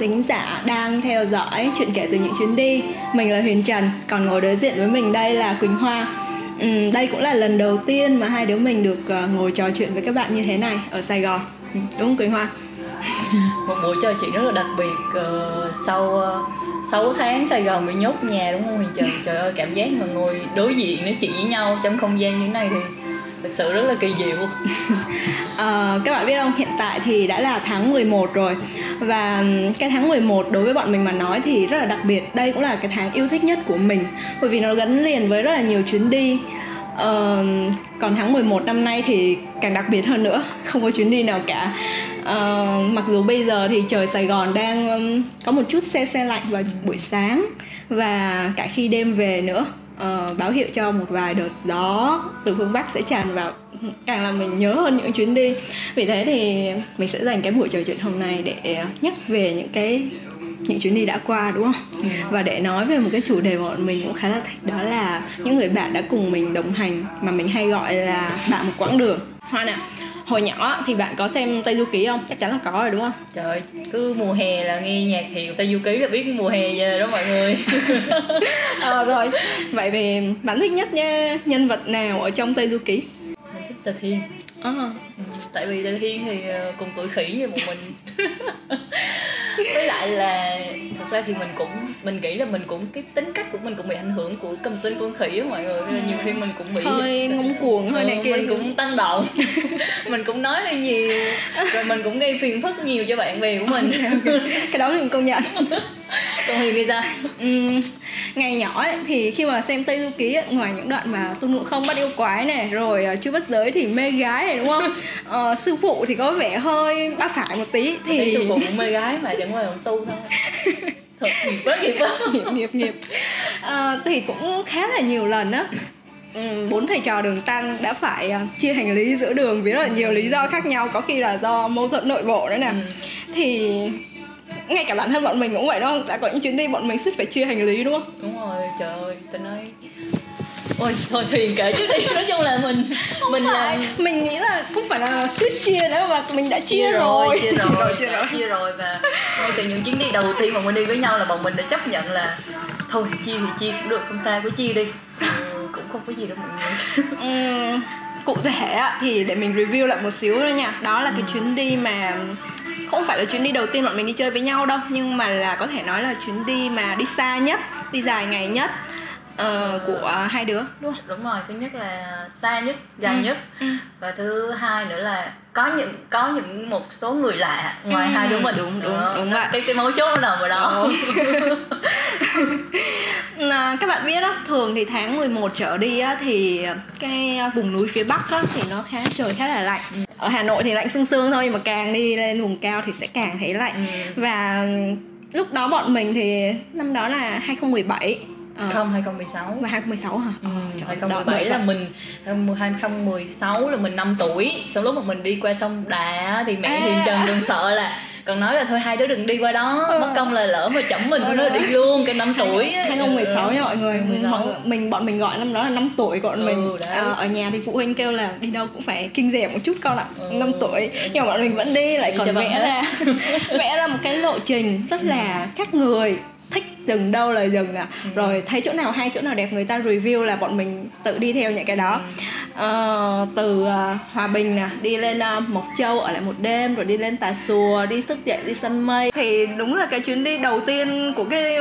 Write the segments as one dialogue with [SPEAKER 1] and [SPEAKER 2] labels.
[SPEAKER 1] thính giả đang theo dõi chuyện kể từ những chuyến đi Mình là Huyền Trần, còn ngồi đối diện với mình đây là Quỳnh Hoa ừ, Đây cũng là lần đầu tiên mà hai đứa mình được uh, ngồi trò chuyện với các bạn như thế này ở Sài Gòn ừ, Đúng không Quỳnh Hoa?
[SPEAKER 2] Một buổi trò chuyện rất là đặc biệt uh, sau ờ, uh, 6 tháng Sài Gòn bị nhốt nhà đúng không Huyền Trần? Trời ơi cảm giác mà ngồi đối diện nói chuyện với nhau trong không gian như thế này thì thực sự rất là kỳ diệu.
[SPEAKER 1] À, các bạn biết không? Hiện tại thì đã là tháng 11 rồi. Và cái tháng 11 đối với bọn mình mà nói thì rất là đặc biệt. Đây cũng là cái tháng yêu thích nhất của mình. Bởi vì nó gắn liền với rất là nhiều chuyến đi. Uh, còn tháng 11 năm nay thì càng đặc biệt hơn nữa. Không có chuyến đi nào cả. Uh, mặc dù bây giờ thì trời Sài Gòn đang um, có một chút xe xe lạnh vào buổi sáng và cả khi đêm về nữa uh, báo hiệu cho một vài đợt gió từ phương bắc sẽ tràn vào. Càng làm mình nhớ hơn những chuyến đi. Vì thế thì mình sẽ dành cái buổi trò chuyện hôm nay để nhắc về những cái những chuyến đi đã qua đúng không? Và để nói về một cái chủ đề mà bọn mình cũng khá là thích đó là những người bạn đã cùng mình đồng hành mà mình hay gọi là bạn một quãng đường hoa nào hồi nhỏ thì bạn có xem tây du ký không? Chắc chắn là có rồi đúng không?
[SPEAKER 2] Trời cứ mùa hè là nghe nhạc hiệu tây du ký là biết mùa hè giờ đó mọi người.
[SPEAKER 1] À, rồi. Vậy thì bạn thích nhất nha nhân vật nào ở trong tây du ký?
[SPEAKER 2] Mình thích tà thiên à. tại vì tà thiên thì ờ, cùng tuổi khỉ như một mình. Với lại là thật ra thì mình cũng mình nghĩ là mình cũng cái tính cách của mình cũng bị ảnh hưởng của cầm tinh con khỉ á mọi người. Nên là nhiều khi mình cũng bị
[SPEAKER 1] hơi ngông cuồng hơi ừ, này kia
[SPEAKER 2] mình cũng tăng động. Mình cũng nói hơi nhiều. Rồi mình cũng gây phiền phức nhiều cho bạn bè của mình.
[SPEAKER 1] Cái đó thì mình công nhận
[SPEAKER 2] còn Huyền thì sao?
[SPEAKER 1] Uhm, ngày nhỏ ấy, thì khi mà xem Tây Du Ký ấy, ngoài những đoạn mà tu ngộ không bắt yêu quái này rồi uh, chưa bắt giới thì mê gái này đúng không? uh, sư phụ thì có vẻ hơi ba phải một tí thì
[SPEAKER 2] Thấy sư phụ cũng mê gái mà chẳng qua là tu thôi thật nghiệp quá nghiệp quá
[SPEAKER 1] nghiệp nghiệp nghiệp uh, thì cũng khá là nhiều lần á bốn thầy trò đường tăng đã phải chia hành lý giữa đường vì rất là nhiều lý do khác nhau có khi là do mâu thuẫn nội bộ nữa nè ừ. thì ngay cả bản thân bọn mình cũng vậy đúng không đã có những chuyến đi bọn mình suýt phải chia hành lý đúng không?
[SPEAKER 2] Đúng rồi trời ơi tôi nói ôi thôi thuyền kể trước đi. Nói chung là mình
[SPEAKER 1] không
[SPEAKER 2] mình
[SPEAKER 1] phải. là mình nghĩ là không phải là suýt chia nữa mà mình đã chia, chia rồi,
[SPEAKER 2] rồi. chia rồi, rồi chia rồi. chia rồi và ngay từ những chuyến đi đầu tiên mà mình đi với nhau là bọn mình đã chấp nhận là thôi chia thì chia cũng được không sao cứ chia đi. Ừ, cũng không có gì đâu mọi người.
[SPEAKER 1] Ừ, cụ thể thì để mình review lại một xíu nữa nha. Đó là cái ừ. chuyến đi mà không phải là chuyến đi đầu tiên bọn mình đi chơi với nhau đâu, nhưng mà là có thể nói là chuyến đi mà đi xa nhất, đi dài ngày nhất uh, của hai đứa đúng không
[SPEAKER 2] đúng rồi thứ nhất là xa nhất dài ừ. nhất ừ. và thứ hai nữa là có những có những một số người lạ ngoài ừ. hai đứa mình
[SPEAKER 1] đúng đúng đó. đúng vậy
[SPEAKER 2] cái cái mấu chốt nằm ở đó
[SPEAKER 1] à, các bạn biết đó thường thì tháng 11 trở đi á, thì cái vùng núi phía bắc á, thì nó khá trời khá là lạnh ở Hà Nội thì lạnh sương sương thôi nhưng mà càng đi lên vùng cao thì sẽ càng thấy lạnh ừ. và lúc đó bọn mình thì năm đó là 2017
[SPEAKER 2] À. Không 2016
[SPEAKER 1] Và 2016 hả?
[SPEAKER 2] Ừ, Trời 2017 là mình 2016 là mình 5 tuổi. Sau lúc mà mình đi qua sông Đà thì mẹ à. Hiền Trần đừng sợ là còn nói là thôi hai đứa đừng đi qua đó ừ. mất công là lỡ mà chậm mình thôi nó đi luôn cái năm tuổi
[SPEAKER 1] 2016 nha mọi người. mọi người mình bọn mình gọi năm đó là năm tuổi còn ừ, mình à, ở nhà thì phụ huynh kêu là đi đâu cũng phải kinh dẻ một chút con ạ ừ. 5 tuổi. Nhưng mà bọn mình vẫn đi lại còn vẽ ra vẽ ra một cái lộ trình rất là khác người thích dừng đâu là dừng à. Ừ. rồi thấy chỗ nào hay chỗ nào đẹp người ta review là bọn mình tự đi theo những cái đó. Ừ. uh, từ uh, hòa bình nè đi lên uh, mộc châu ở lại một đêm rồi đi lên tà xùa đi sức dậy đi sân mây. Thì đúng là cái chuyến đi đầu tiên của cái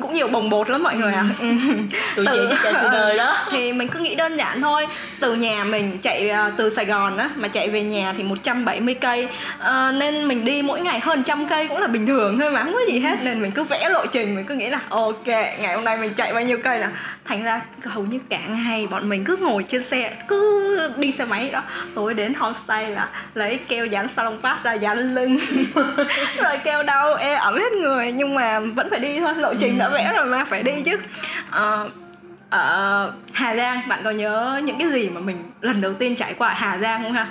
[SPEAKER 1] cũng nhiều bồng bột lắm mọi người à
[SPEAKER 2] ừ. tụi chị chắc chạy sự đời đó.
[SPEAKER 1] Thì mình cứ nghĩ đơn giản thôi. Từ nhà mình chạy uh, từ sài gòn á mà chạy về nhà thì 170 cây. Uh, nên mình đi mỗi ngày hơn trăm cây cũng là bình thường thôi mà không có gì hết. Nên mình cứ vẽ lộ trình mình cứ nghĩ là ok ngày hôm nay mình chạy bao nhiêu cây là thành ra hầu như cả ngày bọn mình cứ ngồi trên xe cứ đi xe máy đó tối đến homestay là lấy keo dán salon pass ra dán lưng rồi keo đau ê ẩm hết người nhưng mà vẫn phải đi thôi lộ trình đã vẽ rồi mà phải đi chứ à, ở Hà Giang bạn có nhớ những cái gì mà mình lần đầu tiên trải qua Hà Giang không ha?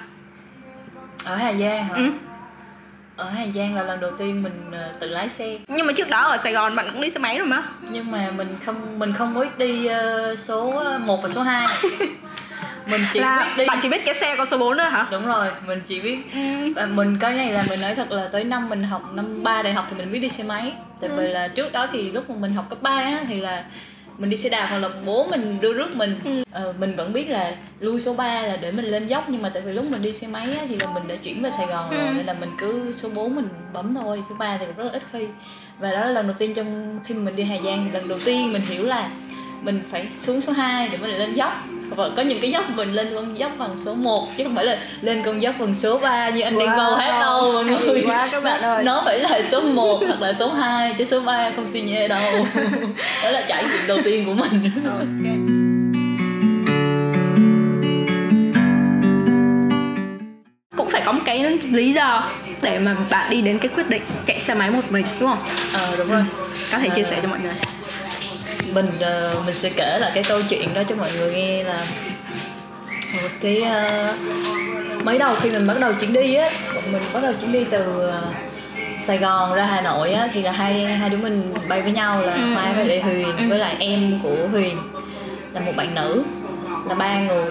[SPEAKER 2] Ở Hà Giang hả? Ừ ở Hà Giang là lần đầu tiên mình ờ, tự lái xe.
[SPEAKER 1] Nhưng mà trước đó ở Sài Gòn bạn cũng đi xe máy rồi mà.
[SPEAKER 2] Nhưng mà mình không mình không mới đi uh, số 1 và số 2 mình chỉ
[SPEAKER 1] là
[SPEAKER 2] biết đi
[SPEAKER 1] bạn chỉ biết cái xe có số 4 thôi hả?
[SPEAKER 2] Đúng rồi mình chỉ biết.
[SPEAKER 1] Ừ.
[SPEAKER 2] và mình cái này là mình nói thật là tới năm mình học năm ba đại học thì mình biết đi xe máy. Tại
[SPEAKER 1] Ừ.
[SPEAKER 2] vì là trước đó thì lúc mà mình học cấp 3 á thì là mình đi xe đạp hoặc là bố mình đưa rước mình
[SPEAKER 1] Ừ.
[SPEAKER 2] ờ, mình vẫn biết là lui số 3 là để mình lên dốc nhưng mà tại vì lúc mình đi xe máy á, thì là mình đã chuyển về Sài Gòn rồi
[SPEAKER 1] Ừ.
[SPEAKER 2] nên là mình cứ số 4 mình bấm thôi số 3 thì cũng rất là ít khi và đó là lần đầu tiên trong khi mình đi Hà Giang thì lần đầu tiên mình hiểu là mình phải xuống số 2 để mình lên dốc. Và có những cái dốc mình lên con dốc bằng số 1 chứ không phải là lên con dốc bằng số 3 như anh wow. Đen Vâu hát đâu mọi người.
[SPEAKER 1] quá các bạn ơi.
[SPEAKER 2] nó phải là số 1 hoặc là số 2 chứ số 3 không xi nhê đâu. Đó là trải nghiệm đầu tiên của mình.
[SPEAKER 1] Ok. Cũng phải có một cái lý do để mà bạn đi đến cái quyết định chạy xe máy một mình đúng không?
[SPEAKER 2] Ờ đúng rồi.
[SPEAKER 1] Có thể chia sẻ cho mọi người
[SPEAKER 2] mình ờ, mình sẽ kể lại cái câu chuyện đó cho mọi người nghe là một cái ờ, mới đầu khi mình bắt đầu chuyến đi á bọn mình bắt đầu chuyến đi từ ờ, Sài Gòn ra Hà Nội á thì là hai hai đứa mình bay với nhau là
[SPEAKER 1] Ừ, ừ.
[SPEAKER 2] với lại Huyền
[SPEAKER 1] Ừ.
[SPEAKER 2] với lại em của Huyền là một bạn nữ là ba người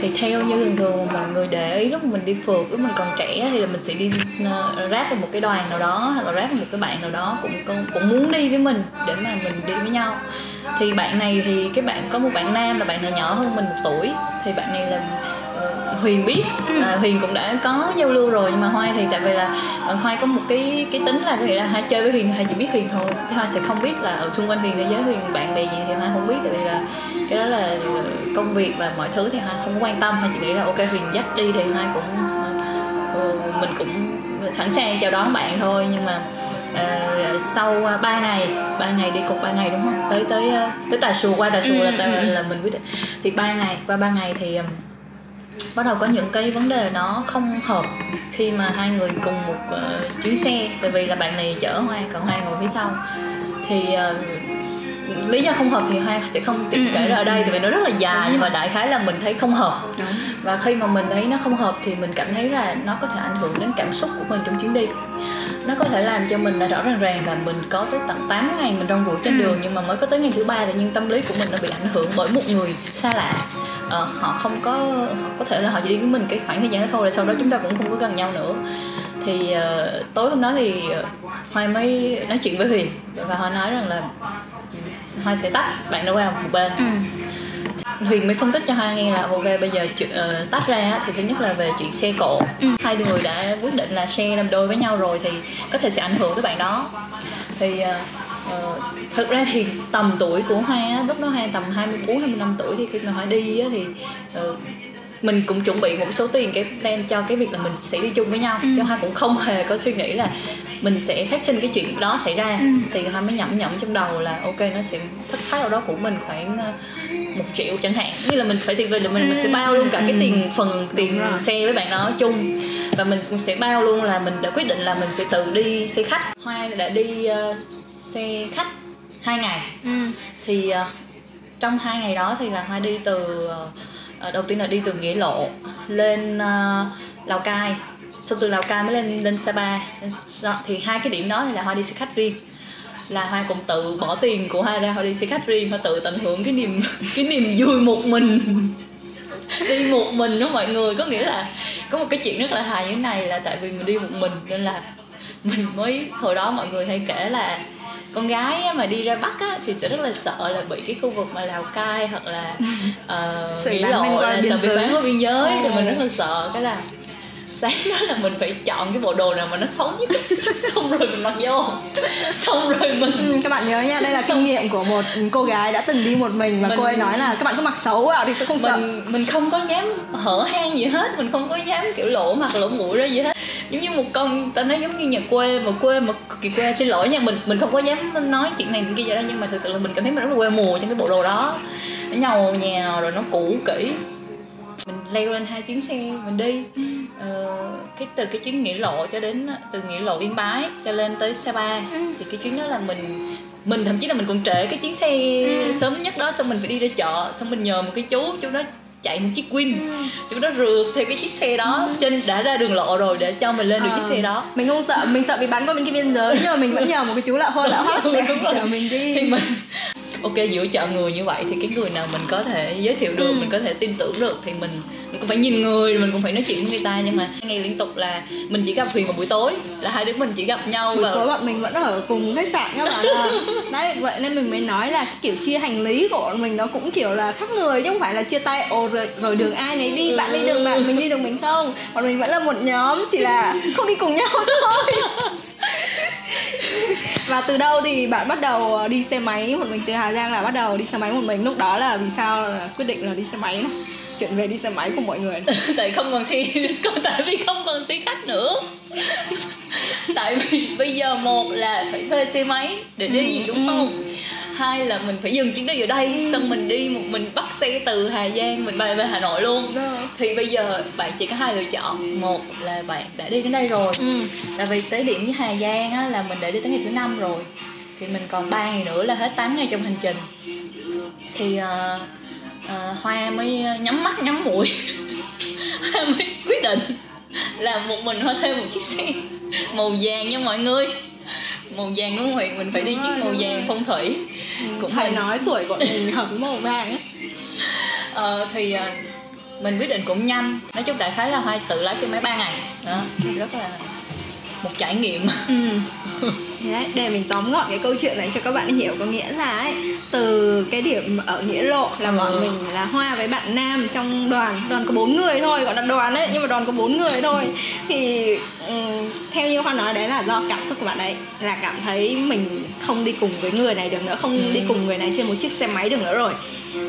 [SPEAKER 2] thì theo như thường thường mọi người để ý lúc mình đi phượt lúc mình còn trẻ thì là mình sẽ đi ờ, ráp vào một cái đoàn nào đó hoặc là ráp vào một cái bạn nào đó cũng cũng, muốn đi với mình để mà mình đi với nhau. Thì bạn này thì cái bạn có một bạn nam là bạn này nhỏ hơn mình một tuổi. Thì bạn này là Huyền biết. À, Huyền cũng đã có giao lưu rồi nhưng mà Hoa thì tại vì là ờ, Hoa có một cái cái tính là có nghĩa là Hoa chơi với Huyền Hoa chỉ biết Huyền thôi. Hoa sẽ không biết là ở xung quanh Huyền thế giới Huyền bạn bè gì thì Hoa không biết. Tại vì là cái đó là ờ, công việc và mọi thứ thì Hoa không quan tâm. Hoa chỉ nghĩ là ok Huyền dắt đi thì Hoa cũng ờ, mình cũng sẵn sàng chào đón bạn thôi. Nhưng mà ờ, sau 3 ngày 3 ngày đi cùng 3 ngày đúng không? Tới tới ờ, tới Tà Xùa qua Tà là,
[SPEAKER 1] Ừ,
[SPEAKER 2] ta,
[SPEAKER 1] ừ, ừ.
[SPEAKER 2] là mình quyết định. Thì 3 ngày qua 3 ngày thì bắt đầu có những cái vấn đề nó không hợp khi mà hai người cùng một ờ, chuyến xe. Tại vì là bạn này chở hoa còn hoa ngồi phía sau. Thì ờ, lý do không hợp thì hoa sẽ không tiện
[SPEAKER 1] Ừ,
[SPEAKER 2] kể
[SPEAKER 1] ừ,
[SPEAKER 2] ra ở đây. Tại vì nó rất là dài nhưng mà đại khái là mình thấy không hợp. Và khi mà mình thấy nó không hợp thì mình cảm thấy là nó có thể ảnh hưởng đến cảm xúc của mình trong chuyến đi. Nó có thể làm cho mình là rõ ràng ràng là mình có tới tận 8 ngày mình rong ruổi trên
[SPEAKER 1] Ừ.
[SPEAKER 2] đường nhưng mà mới có tới ngày thứ ba thì nhưng tâm lý của mình nó bị ảnh hưởng bởi một người xa lạ Ờ, họ không có họ có thể là họ chỉ đi với mình cái khoảng thời gian đó thôi rồi sau đó chúng ta cũng không có gần nhau nữa. Thì ờ, tối hôm đó thì ờ, Hoa mới nói chuyện với Huyền và Hoa nói rằng là Hoa sẽ tách bạn đó qua một bên.
[SPEAKER 1] Ừ.
[SPEAKER 2] Huyền mới phân tích cho Hoa nghe là ok bây giờ ờ, tách ra thì thứ nhất là về chuyện xe cộ.
[SPEAKER 1] Ừ.
[SPEAKER 2] hai người đã quyết định là xe làm đôi với nhau rồi thì có thể sẽ ảnh hưởng tới bạn đó. Thì ờ, ờ, thực ra thì tầm tuổi của Hoa á, lúc đó Hoa tầm 24 25 tuổi thì khi mà Hoa đi á, thì ờ, mình cũng chuẩn bị một số tiền cái plan cho cái việc là mình sẽ đi chung với nhau.
[SPEAKER 1] Ừ.
[SPEAKER 2] chứ Hoa cũng không hề có suy nghĩ là mình sẽ phát sinh cái chuyện đó xảy ra.
[SPEAKER 1] Ừ.
[SPEAKER 2] thì Hoa mới nhẩm nhẩm trong đầu là ok nó sẽ thất thoát đâu đó của mình khoảng ờ, một triệu chẳng hạn. Như là mình phải tiền về là mình mình sẽ bao luôn cả cái
[SPEAKER 1] Ừ.
[SPEAKER 2] tiền phần tiền xe với bạn đó chung. Và mình cũng sẽ bao luôn là mình đã quyết định là mình sẽ tự đi xe khách. Hoa đã đi ờ, xe khách hai ngày.
[SPEAKER 1] Ừ.
[SPEAKER 2] thì ờ, trong hai ngày đó thì là hoa đi từ ờ, đầu tiên là đi từ nghĩa lộ lên ờ, lào cai. Xong từ lào cai mới lên lên sapa thì hai cái điểm đó thì là hoa đi xe khách riêng. Là hoa cũng tự bỏ tiền của hoa ra hoa đi xe khách riêng hoa tự tận hưởng cái niềm cái niềm vui một mình. Đi một mình đó mọi người có nghĩa là có một cái chuyện rất là hài như thế này là tại vì mình đi một mình nên là mình mới hồi đó mọi người hay kể là con gái á, mà đi ra bắc á, thì sẽ rất là sợ là bị cái khu vực mà lào cai hoặc là uh,
[SPEAKER 1] bán bên
[SPEAKER 2] lộ là
[SPEAKER 1] biên
[SPEAKER 2] sợ bị
[SPEAKER 1] giới.
[SPEAKER 2] bán qua biên giới thì mình rất là sợ. Cái là sáng đó là mình phải chọn cái bộ đồ nào mà nó xấu nhất xong rồi mình mặc vô. Xong rồi mình
[SPEAKER 1] Ừ, các bạn nhớ nha đây là kinh nghiệm của một cô gái đã từng đi một mình và
[SPEAKER 2] Mình-
[SPEAKER 1] cô ấy nói là các bạn cứ mặc xấu vào thì sẽ không sợ.
[SPEAKER 2] mình mình không có dám hở hang gì hết mình không có dám kiểu lỗ mặt lỗ mũi ra gì hết giống như một con ta nói giống như nhà quê mà quê mà cực kỳ quê xin lỗi nha mình mình không có dám nói chuyện này kia gì đó nhưng mà thực sự là mình cảm thấy mình rất là quê mùa trong cái bộ đồ đó. Nó nhầu nhào rồi nó cũ kỹ. Mình leo lên hai chuyến xe mình đi. Ờ, cái từ cái chuyến nghĩa lộ cho đến từ nghĩa lộ yên bái cho lên tới sapa thì cái chuyến đó là mình mình thậm chí là mình còn trễ cái chuyến xe sớm nhất đó xong mình phải đi ra chợ xong mình nhờ một cái chú chú đó chạy một chiếc win. Chú đó rượt theo cái chiếc xe đó trên đã ra đường lộ rồi để cho mình lên được
[SPEAKER 1] Ờ,
[SPEAKER 2] chiếc xe đó.
[SPEAKER 1] Mình không sợ mình sợ bị bắn qua bên kia biên giới nhưng mà mình vẫn nhờ một cái chú lạ hôn lạ hoắc để chở mình đi.
[SPEAKER 2] Thì mình ok giữa chọn người như vậy thì cái người nào mình có thể giới thiệu được
[SPEAKER 1] Ừ.
[SPEAKER 2] mình có thể tin tưởng được thì mình mình cũng phải nhìn người mình cũng phải nói chuyện với người ta nhưng mà ngày liên tục là mình chỉ gặp Huyền vào buổi tối là hai đứa mình chỉ gặp nhau
[SPEAKER 1] buổi
[SPEAKER 2] và
[SPEAKER 1] tối bọn mình vẫn ở cùng khách sạn các bạn ạ. Đấy vậy nên mình mới nói là cái kiểu chia hành lý của bọn mình nó cũng kiểu là khác người chứ không phải là chia tay ồ rồi, rồi đường ai nấy đi bạn đi đường bạn mình đi đường mình không. Bọn mình vẫn là một nhóm chỉ là không đi cùng nhau thôi. Và từ đâu thì bạn bắt đầu đi xe máy một mình từ Hà Giang là bắt đầu đi xe máy một mình. Lúc đó là vì sao là quyết định là đi xe máy này chuyện về đi xe máy của mọi người.
[SPEAKER 2] Tại không còn xe tại vì không còn xe khách nữa. Tại vì bây giờ một là phải thuê xe máy để đi
[SPEAKER 1] Ừ,
[SPEAKER 2] đúng
[SPEAKER 1] ừ.
[SPEAKER 2] không? Hai là mình phải dừng chuyến đi ở đây xong mình đi một mình bắt xe từ Hà Giang mình bay về Hà Nội luôn.
[SPEAKER 1] Rồi.
[SPEAKER 2] thì bây giờ bạn chỉ có hai lựa chọn. Một là bạn đã đi đến đây rồi.
[SPEAKER 1] Ừ.
[SPEAKER 2] tại vì tới điểm với Hà Giang á, là mình đã đi tới ngày thứ năm rồi. Thì mình còn 3 ngày nữa là hết 8 ngày trong hành trình. Thì ờ, ờ, Hoa mới nhắm mắt nhắm mũi. Hoa mới quyết định là một mình Hoa thuê một chiếc xe màu vàng nha mọi người. Màu vàng đúng không Huyền mình phải đi chiếc màu vàng phong thủy cũng
[SPEAKER 1] thầy
[SPEAKER 2] mình.
[SPEAKER 1] nói tuổi của mình hợp với màu vàng ấy
[SPEAKER 2] Ờ, thì ờ, mình quyết định cũng nhanh. Nói chung đại khái là Hoa tự lái xe máy 3 ngày. Đó rất là một trải nghiệm.
[SPEAKER 1] Ừ. Thế đấy, để mình tóm gọn cái câu chuyện này cho các bạn hiểu có nghĩa là ấy, từ cái điểm ở nghĩa lộ là bọn
[SPEAKER 2] Ừ.
[SPEAKER 1] mình là hoa với bạn nam trong đoàn đoàn có bốn người thôi gọi là đoàn ấy nhưng mà đoàn có bốn người thôi thì ừm, theo như hoa nói đấy là do cảm xúc của bạn ấy là cảm thấy mình không đi cùng với người này được nữa không
[SPEAKER 2] Ừ.
[SPEAKER 1] đi cùng người này trên một chiếc xe máy được nữa rồi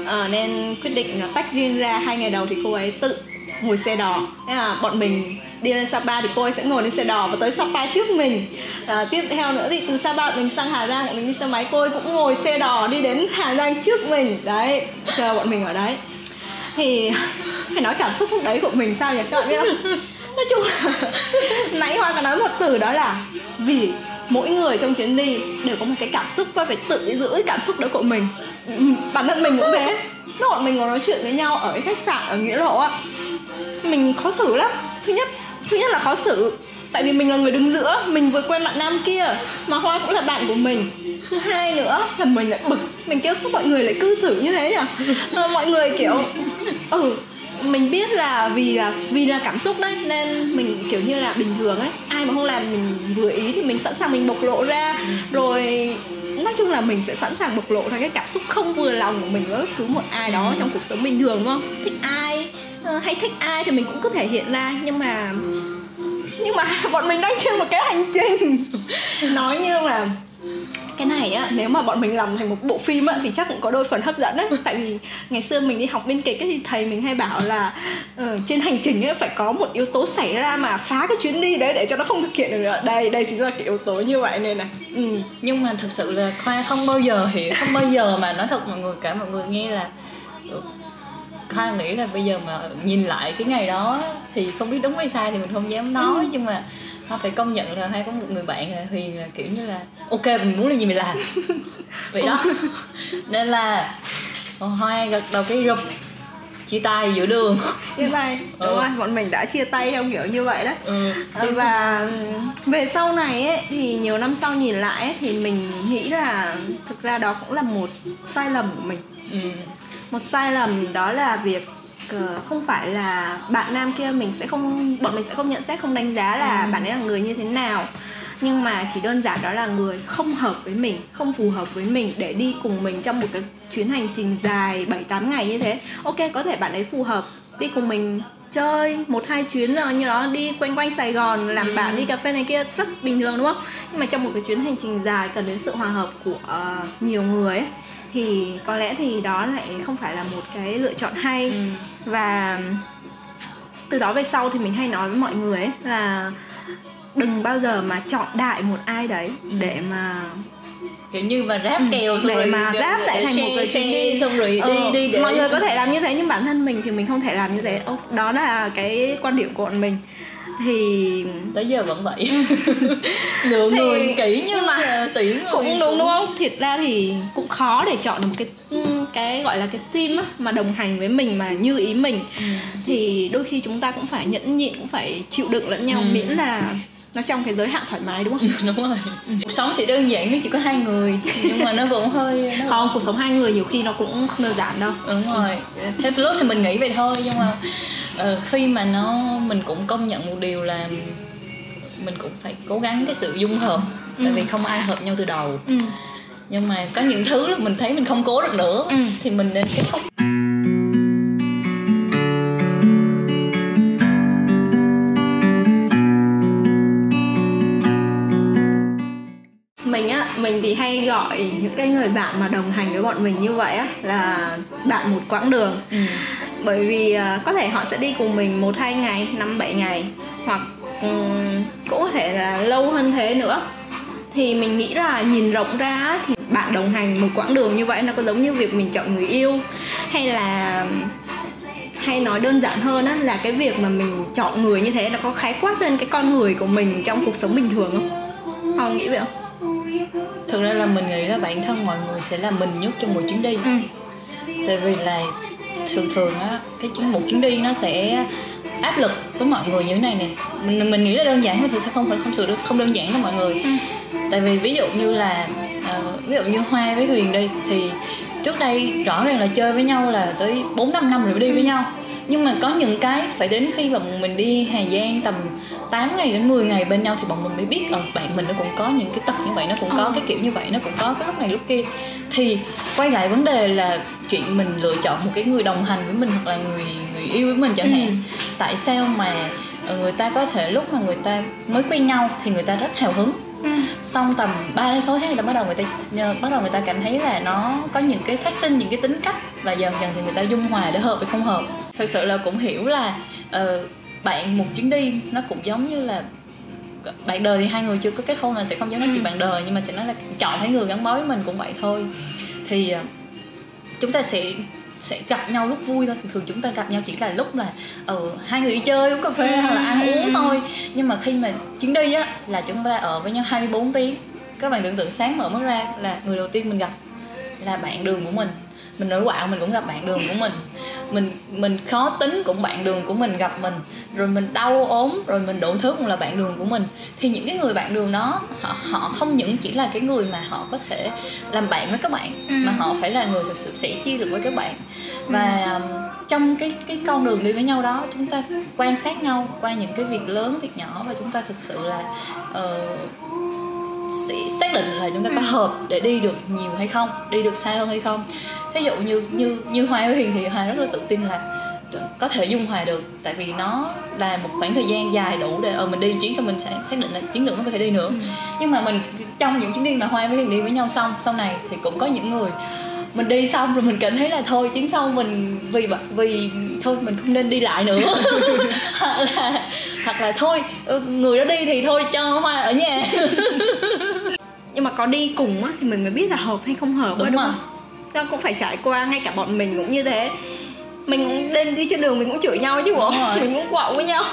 [SPEAKER 1] Ờ, nên quyết định là tách riêng ra hai ngày đầu thì cô ấy tự ngồi xe đò Thế là bọn mình đi lên Sapa thì cô ấy sẽ ngồi lên xe đò và tới Sapa trước mình. À, tiếp theo nữa thì từ Sapa mình sang Hà Giang bọn mình đi xe máy cô ấy cũng ngồi xe đò đi đến Hà Giang trước mình. Đấy chờ bọn mình ở đấy. Thì phải nói cảm xúc lúc đấy của mình sao nhỉ các bạn biết không? Nói chung là nãy hoa có nói một từ đó là vì mỗi người trong chuyến đi đều có một cái cảm xúc và phải tự giữ cái cảm xúc đó của mình. Ừ, bản thân mình cũng thế. Lúc bọn mình ngồi nói chuyện với nhau ở cái khách sạn ở nghĩa lộ á mình khó xử lắm. Thứ nhất thứ nhất là khó xử. Tại vì mình là người đứng giữa, mình vừa quen bạn nam kia mà hoa cũng là bạn của mình. Thứ hai nữa là mình lại bực. Mình kêu sao mọi người lại cư xử như thế nhỉ? Ờ, mọi người kiểu ừ mình biết là vì là vì là cảm xúc đấy, nên mình kiểu như là bình thường ấy. Ai mà không làm mình vừa ý thì mình sẵn sàng mình bộc lộ ra. Rồi, nói chung là mình sẽ sẵn sàng bộc lộ ra cái cảm xúc không vừa lòng của mình với cứ một ai đó trong cuộc sống bình thường, đúng không? Thích ai hay thích ai thì mình cũng cứ thể hiện ra nhưng mà nhưng mà bọn mình đang trên một cái hành trình. Nói như là cái này á nếu mà bọn mình làm thành một bộ phim á thì chắc cũng có đôi phần hấp dẫn đấy tại vì ngày xưa mình đi học biên kịch ấy, thì thầy mình hay bảo là ờ, trên hành trình ấy phải có một yếu tố xảy ra mà phá cái chuyến đi đấy để cho nó không thực hiện được nữa. Đây đây chính là cái yếu tố như vậy này này ừ.
[SPEAKER 2] nhưng mà thực sự là khoa không bao giờ hiểu không bao giờ mà nói thật mọi người cả. Mọi người nghe là ừ, khoa nghĩ là bây giờ mà nhìn lại cái ngày đó thì không biết đúng hay sai thì mình không dám nói
[SPEAKER 1] Ừ.
[SPEAKER 2] nhưng mà Hoa phải công nhận là hai có một người bạn là Huyền là kiểu như là ok mình muốn làm gì mình làm vậy đó nên là Hoa gật đầu cái rụp chia tay giữa đường
[SPEAKER 1] như vậy đúng
[SPEAKER 2] Ừ.
[SPEAKER 1] rồi bọn mình đã chia tay theo kiểu như vậy đấy
[SPEAKER 2] ừ.
[SPEAKER 1] Ờ, và về sau này ấy thì nhiều năm sau nhìn lại ấy, thì mình nghĩ là thực ra đó cũng là một sai lầm của mình
[SPEAKER 2] Ừ.
[SPEAKER 1] một sai lầm đó là việc ờ, không phải là bạn nam kia mình sẽ không bọn mình sẽ không nhận xét không đánh giá là
[SPEAKER 2] Ừ.
[SPEAKER 1] bạn ấy là người như thế nào nhưng mà chỉ đơn giản đó là người không hợp với mình không phù hợp với mình để đi cùng mình trong một cái chuyến hành trình dài 7 8 ngày như thế ok có thể bạn ấy phù hợp đi cùng mình chơi một hai chuyến là như đó đi quanh quanh Sài Gòn làm
[SPEAKER 2] Ừ.
[SPEAKER 1] bạn đi cà phê này kia rất bình thường đúng không nhưng mà trong một cái chuyến hành trình dài cần đến sự hòa hợp của ờ, nhiều người ấy, thì có lẽ thì đó lại không phải là một cái lựa chọn hay.
[SPEAKER 2] Ừ.
[SPEAKER 1] và từ đó về sau thì mình hay nói với mọi người ấy là đừng bao giờ mà chọn đại một ai đấy để mà
[SPEAKER 2] kiểu như mà ráp kèo xong
[SPEAKER 1] để
[SPEAKER 2] rồi
[SPEAKER 1] mà ráp lại thành một cái chuyến đi
[SPEAKER 2] xong rồi
[SPEAKER 1] Ừ,
[SPEAKER 2] đi đi để
[SPEAKER 1] mọi người có thể làm như thế nhưng bản thân mình thì mình không thể làm như thế. Đó là cái quan điểm của bọn mình thì
[SPEAKER 2] tới giờ vẫn vậy lựa người kỹ như
[SPEAKER 1] nhưng mà
[SPEAKER 2] tuyển người
[SPEAKER 1] cũng đúng đúng không thiệt ra thì cũng khó để chọn được một cái cái gọi là cái team á, mà đồng hành với mình mà như ý mình
[SPEAKER 2] Ừ.
[SPEAKER 1] thì đôi khi chúng ta cũng phải nhẫn nhịn cũng phải chịu đựng lẫn nhau
[SPEAKER 2] Ừ.
[SPEAKER 1] miễn là nó trong cái giới hạn thoải mái đúng không?
[SPEAKER 2] Đúng rồi. Cuộc sống thì đơn giản nó chỉ có hai người nhưng mà nó cũng hơi nó
[SPEAKER 1] không cuộc sống hai người nhiều khi nó cũng không đơn giản đâu.
[SPEAKER 2] Đúng rồi. Thế lúc thì mình nghĩ vậy thôi nhưng mà uh, khi mà nó mình cũng công nhận một điều là mình cũng phải cố gắng cái sự dung hợp ừ. tại vì không ai hợp nhau từ đầu. Ừ. nhưng mà có những thứ là mình thấy mình không cố được nữa ừ. thì mình nên kết thúc
[SPEAKER 1] mình thì hay gọi những cái người bạn mà đồng hành với bọn mình như vậy á là bạn một quãng đường ừ. bởi vì uh, có thể họ sẽ đi cùng mình một hai ngày năm bảy ngày hoặc um, cũng có thể là lâu hơn thế nữa thì mình nghĩ là nhìn rộng ra thì bạn đồng hành một quãng đường như vậy nó có giống như việc mình chọn người yêu hay là hay nói đơn giản hơn á là cái việc mà mình chọn người như thế nó có khái quát lên cái con người của mình trong cuộc sống bình thường không? Họ nghĩ vậy không?
[SPEAKER 2] Thực ra là mình nghĩ là bản thân mọi người sẽ là mình nhất trong một chuyến đi. Ừ. tại vì là thường thường á cái chuyến một chuyến đi nó sẽ áp lực với mọi người như thế này nè. Mình mình nghĩ là đơn giản mà thực sẽ không phải không sự không đơn giản đâu mọi người. Ừ. tại vì ví dụ như là uh, ví dụ như hoa với huyền đi thì trước đây rõ ràng là chơi với nhau là tới bốn năm năm rồi mới đi với nhau nhưng mà có những cái phải đến khi mà mình đi Hà Giang tầm 8 ngày đến 10 ngày bên nhau thì bọn mình mới biết ờ bạn mình nó cũng có những cái tật như vậy nó cũng có ờ. cái kiểu như vậy nó cũng có cái lúc này lúc kia thì quay lại vấn đề là chuyện mình lựa chọn một cái người đồng hành với mình hoặc là người người yêu với mình chẳng hạn ừ. tại sao mà ờ, người ta có thể lúc mà người ta mới quen nhau thì người ta rất hào hứng Ừ. xong tầm 3 đến 6 tháng người ta bắt đầu người ta bắt đầu người ta cảm thấy là nó có những cái phát sinh những cái tính cách và dần dần thì người ta dung hòa để hợp với không hợp thực sự là cũng hiểu là uh, bạn một chuyến đi nó cũng giống như là bạn đời thì hai người chưa có kết hôn là sẽ không giống nói chuyện ừ. bạn đời nhưng mà sẽ nói là chọn thấy người gắn bó với mình cũng vậy thôi thì uh, chúng ta sẽ sẽ gặp nhau lúc vui thôi. Thường chúng ta gặp nhau chỉ là lúc là ở uh, hai người đi chơi uống cà phê ừ. hoặc là ăn uống thôi. Nhưng mà khi mà chuyến đi á là chúng ta ở với nhau 24 tiếng. Các bạn tưởng tượng sáng mở mắt ra là người đầu tiên mình gặp là bạn đường của mình mình ở quạo mình cũng gặp bạn đường của mình mình mình khó tính cũng bạn đường của mình gặp mình rồi mình đau ốm rồi mình đủ thứ cũng là bạn đường của mình thì những cái người bạn đường đó họ họ không những chỉ là cái người mà họ có thể làm bạn với các bạn ừ. mà họ phải là người thực sự sẻ chia được với các bạn và ừ. trong cái cái con đường đi với nhau đó chúng ta quan sát nhau qua những cái việc lớn việc nhỏ và chúng ta thực sự là uh, sẽ xác định là chúng ta có ừ. hợp để đi được nhiều hay không đi được xa hơn hay không thí dụ như như như hoa với huyền thì hoa rất là tự tin là có thể dung hòa được tại vì nó là một khoảng thời gian dài đủ để ờ, mình đi chuyến xong mình sẽ xác định là chuyến nữa nó có thể đi nữa ừ. nhưng mà mình trong những chuyến đi mà hoa với huyền đi với nhau xong sau này thì cũng có những người mình đi xong rồi mình cảm thấy là thôi chuyến sau mình vì vì thôi mình không nên đi lại nữa. Hoặc là hoặc là thôi ừ, người đó đi thì thôi cho hoa ở nhà.
[SPEAKER 1] Nhưng mà có đi cùng á thì mình mới biết là hợp hay không hợp đúng, đúng không? Nó cũng phải trải qua ngay cả bọn mình cũng như thế. Mình lên đi trên đường mình cũng chửi nhau chứ bộ. Mình cũng quạo với nhau.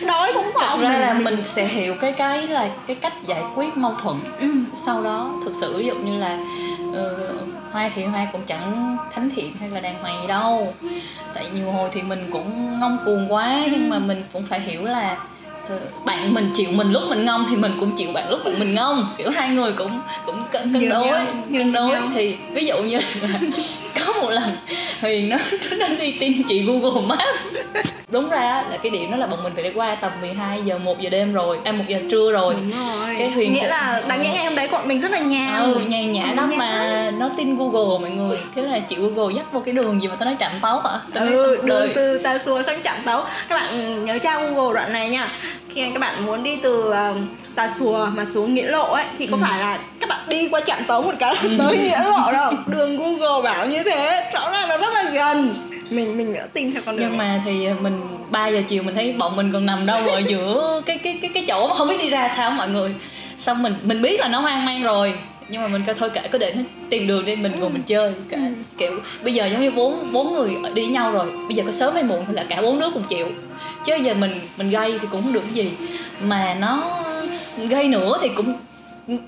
[SPEAKER 1] Nói cũng quạo
[SPEAKER 2] ra là mình sẽ hiểu cái cái là cái cách giải quyết mâu thuẫn ừ. sau đó thực sự. Ví dụ như là uh, hoa thì hoa cũng chẳng thánh thiện hay là đàng hoàng gì đâu. Tại nhiều hồi thì mình cũng ngông cuồng quá nhưng mà mình cũng phải hiểu là bạn mình chịu mình lúc mình ngông thì mình cũng chịu bạn lúc mình ngông. Kiểu hai người cũng cũng cân, cân đối cân đối thì ví dụ như là có một lần. Huyền nó nó đi tin chị google maps. Đúng ra là cái điểm đó là bọn mình phải đi qua tầm 12 giờ 1 giờ đêm rồi à một giờ trưa rồi.
[SPEAKER 1] Đúng rồi. Cái huyền nghĩa là đáng nghĩa ngày hôm đấy bọn mình rất là nhàn
[SPEAKER 2] ừ nhàn nhã lắm mà nó tin google mọi người. Thế là chị google dắt vô cái đường gì mà tao nói chạm tấu hả?
[SPEAKER 1] Tao ừ đường từ ta xua sang chạm tấu. Các bạn nhớ tra google đoạn này nha khi các bạn muốn đi từ uh, Tà Xùa mà xuống Nghĩa Lộ ấy thì có ừ. phải là các bạn đi qua trạm tấu một cái là tới Nghĩa Lộ đâu. Đường Google bảo như thế rõ ràng nó rất là gần. Mình mình đã tin theo con đường
[SPEAKER 2] nhưng mà thì mình 3 giờ chiều mình thấy bọn mình còn nằm đâu ở giữa cái cái cái cái chỗ mà không biết đi ra sao mọi người. Xong mình mình biết là nó hoang mang rồi nhưng mà mình coi thôi kệ có để nó tìm đường đi mình cùng mình chơi cả ừ. kiểu bây giờ giống như bốn bốn người đi nhau rồi bây giờ có sớm hay muộn thì là cả bốn đứa cùng chịu. Chứ giờ mình mình gây thì cũng không được gì. Mà nó gây nữa thì cũng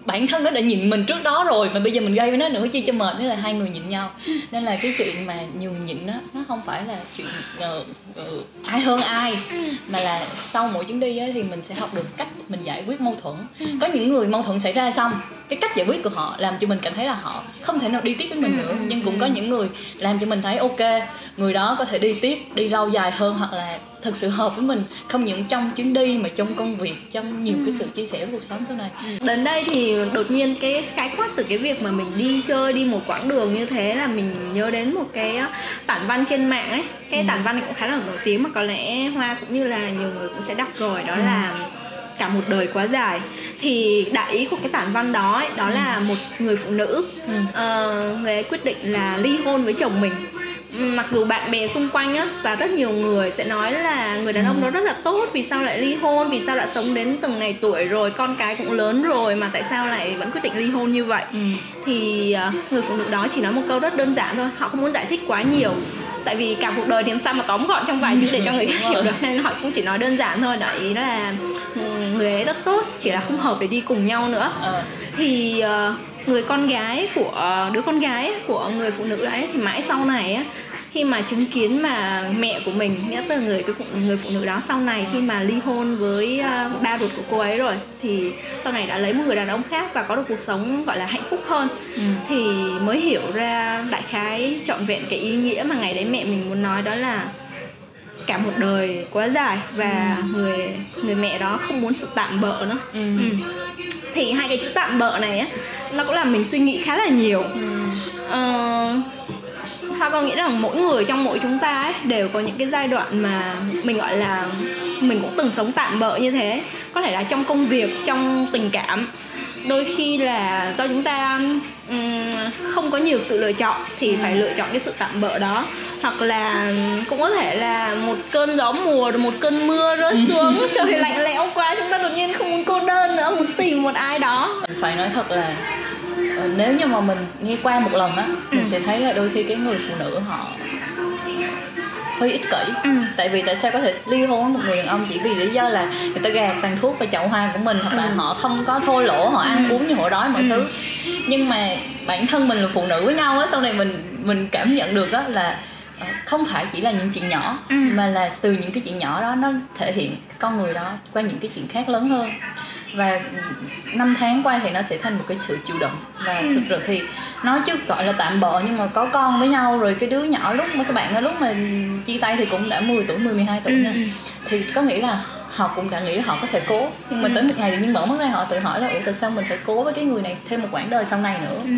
[SPEAKER 2] bản thân nó đã nhịn mình trước đó rồi mà bây giờ mình gây với nó nữa chi cho mệt nữa là hai người nhịn nhau. Nên là cái chuyện mà nhường nhịn đó nó không phải là chuyện uh, uh, ai hơn ai mà là sau mỗi chuyến đi á, thì mình sẽ học được cách mình giải quyết mâu thuẫn. Có những người mâu thuẫn xảy ra xong cái cách giải quyết của họ làm cho mình cảm thấy là họ không thể nào đi tiếp với mình nữa. nhưng cũng có những người làm cho mình thấy ok người đó có thể đi tiếp đi lâu dài hơn hoặc là thật sự hợp với mình không những trong chuyến đi mà trong công việc trong nhiều cái sự chia sẻ cuộc sống sau này
[SPEAKER 1] đến đây thì đột nhiên cái khái quát từ cái việc mà mình đi chơi đi một quãng đường như thế là mình nhớ đến một cái tản văn trên mạng ấy cái ừ. tản văn này cũng khá là nổi tiếng mà có lẽ hoa cũng như là nhiều người cũng sẽ đọc rồi đó ừ. là cả một đời quá dài thì đại ý của cái tản văn đó ấy, đó ừ. là một người phụ nữ ừ. uh, người ấy quyết định là ly hôn với chồng mình mặc dù bạn bè xung quanh á và rất nhiều người sẽ nói là người đàn ông đó rất là tốt vì sao lại ly hôn vì sao lại sống đến từng ngày tuổi rồi con cái cũng lớn rồi mà tại sao lại vẫn quyết định ly hôn như vậy ừ. thì à, người phụ nữ đó chỉ nói một câu rất đơn giản thôi họ không muốn giải thích quá nhiều tại vì cả cuộc đời thì làm sao mà tóm gọn trong vài chữ để cho người khác hiểu được nên họ cũng chỉ nói đơn giản thôi đó ý là ừ, người ấy rất tốt chỉ là không hợp để đi cùng nhau nữa ờ. thì uh, người con gái của đứa con gái của người phụ nữ đấy thì mãi sau này á khi mà chứng kiến mà mẹ của mình nghĩa là người cái phụ, người phụ nữ đó sau này khi mà ly hôn với uh, ba ruột của cô ấy rồi thì sau này đã lấy một người đàn ông khác và có được cuộc sống gọi là hạnh phúc hơn ừ. thì mới hiểu ra đại khái trọn vẹn cái ý nghĩa mà ngày đấy mẹ mình muốn nói đó là cả một đời quá dài và ừ. người người mẹ đó không muốn sự tạm bợ nữa ừ. Ừ. thì hai cái chữ tạm bợ này á nó cũng làm mình suy nghĩ khá là nhiều ừ. uh, Hoa con nghĩ rằng mỗi người trong mỗi chúng ta ấy, đều có những cái giai đoạn mà mình gọi là mình cũng từng sống tạm bợ như thế? Có thể là trong công việc trong tình cảm. Đôi khi là do chúng ta um, không có nhiều sự lựa chọn thì ừ. phải lựa chọn cái sự tạm bợ đó. Hoặc là cũng có thể là một cơn gió mùa một cơn mưa rơi xuống trời lạnh lẽo quá chúng ta đột nhiên không muốn cô đơn nữa muốn tìm một ai đó.
[SPEAKER 2] Phải nói thật là nếu như mà mình nghe qua một lần á mình ừ. sẽ thấy là đôi khi cái người phụ nữ họ hơi ích kỷ ừ. tại vì tại sao có thể ly hôn với một người đàn ông chỉ vì lý do là người ta gạt tàn thuốc vào chậu hoa của mình hoặc là ừ. họ không có thô lỗ họ ăn ừ. uống như họ đói mọi ừ. thứ nhưng mà bản thân mình là phụ nữ với nhau á sau này mình mình cảm nhận được á là ờ, không phải chỉ là những chuyện nhỏ ừ. mà là từ những cái chuyện nhỏ đó nó thể hiện con người đó qua những cái chuyện khác lớn hơn và năm tháng qua thì nó sẽ thành một cái sự chịu đựng và ừ. thực sự thì nói chứ gọi là tạm bợ nhưng mà có con với nhau rồi cái đứa nhỏ lúc mà các bạn ở lúc mà chia tay thì cũng đã 10 tuổi 10 12 tuổi ừ. Nha. thì có nghĩa là họ cũng đã nghĩ là họ có thể cố nhưng mà ừ. tới một ngày tự nhiên mở mắt ra họ tự hỏi là ủa tại sao mình phải cố với cái người này thêm một quãng đời sau này nữa ừ.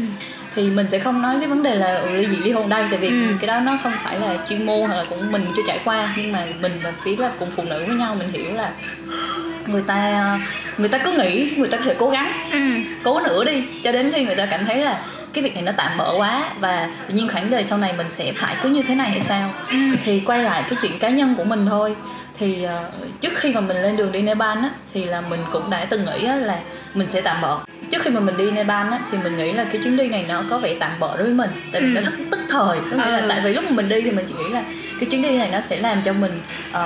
[SPEAKER 2] thì mình sẽ không nói cái vấn đề là ừ, ly dị ly hôn đây tại vì ừ. cái đó nó không phải là chuyên môn hoặc là cũng mình chưa trải qua nhưng mà mình là phía là cùng phụ nữ với nhau mình hiểu là người ta người ta cứ nghĩ người ta có thể cố gắng ừ. cố nữa đi cho đến khi người ta cảm thấy là cái việc này nó tạm bỡ quá và tự nhiên khoảng đời sau này mình sẽ phải cứ như thế này hay sao ừ. thì quay lại cái chuyện cá nhân của mình thôi thì uh, trước khi mà mình lên đường đi Nepal á thì là mình cũng đã từng nghĩ á, là mình sẽ tạm bỡ trước khi mà mình đi Nepal á thì mình nghĩ là cái chuyến đi này nó có vẻ tạm bỡ đối với mình tại vì ừ. nó tức, tức thời có nghĩa là ừ. tại vì lúc mà mình đi thì mình chỉ nghĩ là cái chuyến đi này nó sẽ làm cho mình uh,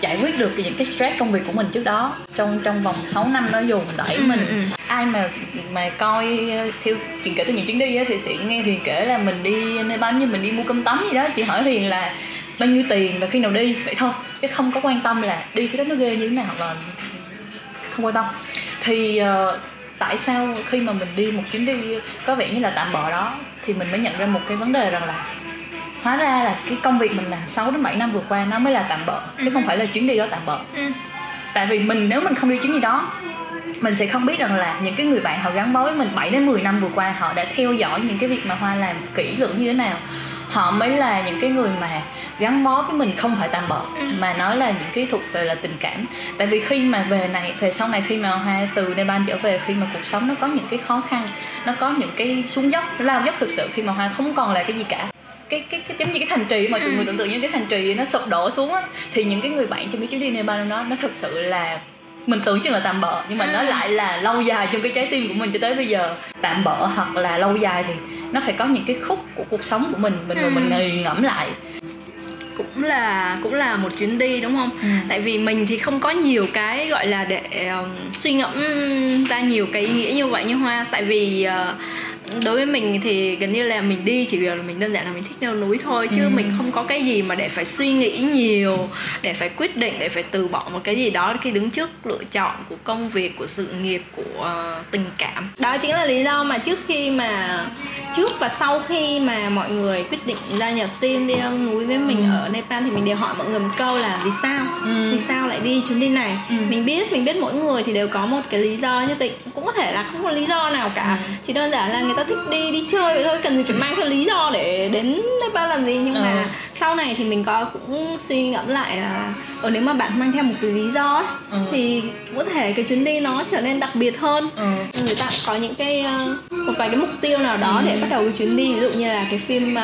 [SPEAKER 2] giải quyết được những cái stress công việc của mình trước đó trong trong vòng 6 năm nó dùng đẩy ừ, mình ừ. ai mà mà coi theo chuyện kể từ những chuyến đi á, thì sẽ nghe Huyền kể là mình đi Nepal như mình đi mua cơm tấm gì đó chị hỏi Huyền là bao nhiêu tiền và khi nào đi? Vậy thôi chứ không có quan tâm là đi cái đó nó ghê như thế nào hoặc là không quan tâm. Thì uh, tại sao khi mà mình đi một chuyến đi có vẻ như là tạm bợ đó thì mình mới nhận ra một cái vấn đề rằng là hóa ra là cái công việc mình làm 6 đến 7 năm vừa qua nó mới là tạm bợ chứ không phải là chuyến đi đó tạm bợ. Ừ. tại vì mình nếu mình không đi chuyến đi đó mình sẽ không biết rằng là những cái người bạn họ gắn bó với mình 7 đến 10 năm vừa qua họ đã theo dõi những cái việc mà Hoa làm kỹ lưỡng như thế nào họ mới là những cái người mà gắn bó với mình không phải tạm bợ ừ. mà nó là những cái thuộc về là tình cảm tại vì khi mà về này về sau này khi mà hoa từ Nepal trở về khi mà cuộc sống nó có những cái khó khăn nó có những cái xuống dốc lao dốc thực sự khi mà hoa không còn là cái gì cả cái cái cái giống như cái thành trì mà ừ. người tưởng tượng như cái thành trì nó sụp đổ xuống á thì những cái người bạn trong cái chuyến đi Nepal đó nó thực sự là mình tưởng chừng là tạm bợ nhưng mà ừ. nó lại là lâu dài trong cái trái tim của mình cho tới bây giờ tạm bợ hoặc là lâu dài thì nó phải có những cái khúc của cuộc sống của mình mình ừ. mình ngồi ngẫm lại
[SPEAKER 1] cũng là cũng là một chuyến đi đúng không
[SPEAKER 2] Ừ.
[SPEAKER 1] tại vì mình thì không có nhiều cái gọi là để um, suy ngẫm ra nhiều cái ý nghĩa như vậy như hoa tại vì uh, đối với mình thì gần như là mình đi chỉ vì là mình đơn giản là mình thích leo núi thôi chứ
[SPEAKER 2] Ừ.
[SPEAKER 1] mình không có cái gì mà để phải suy nghĩ nhiều để phải quyết định để phải từ bỏ một cái gì đó khi đứng trước lựa chọn của công việc của sự nghiệp của uh, tình cảm đó chính là lý do mà trước khi mà trước và sau khi mà mọi người quyết định gia nhập team đi leo núi với mình
[SPEAKER 2] Ừ.
[SPEAKER 1] ở Nepal thì mình đều hỏi mọi người một câu là vì sao
[SPEAKER 2] Ừ.
[SPEAKER 1] vì sao lại đi chuyến đi này
[SPEAKER 2] Ừ.
[SPEAKER 1] mình biết mình biết mỗi người thì đều có một cái lý do nhất định cũng có thể là không có lý do nào cả
[SPEAKER 2] Ừ.
[SPEAKER 1] chỉ đơn giản là người ta thích đi đi chơi vậy thôi cần gì phải mang theo lý do để đến Nepal làm gì nhưng mà
[SPEAKER 2] Ừ.
[SPEAKER 1] sau này thì mình có cũng suy ngẫm lại là ở nếu mà bạn mang theo một cái lý do ấy,
[SPEAKER 2] Ừ.
[SPEAKER 1] thì có thể cái chuyến đi nó trở nên đặc biệt hơn
[SPEAKER 2] ừ.
[SPEAKER 1] người ta có những cái ờ, một vài cái mục tiêu nào đó
[SPEAKER 2] Ừ.
[SPEAKER 1] để bắt đầu cái chuyến đi ví dụ như là cái phim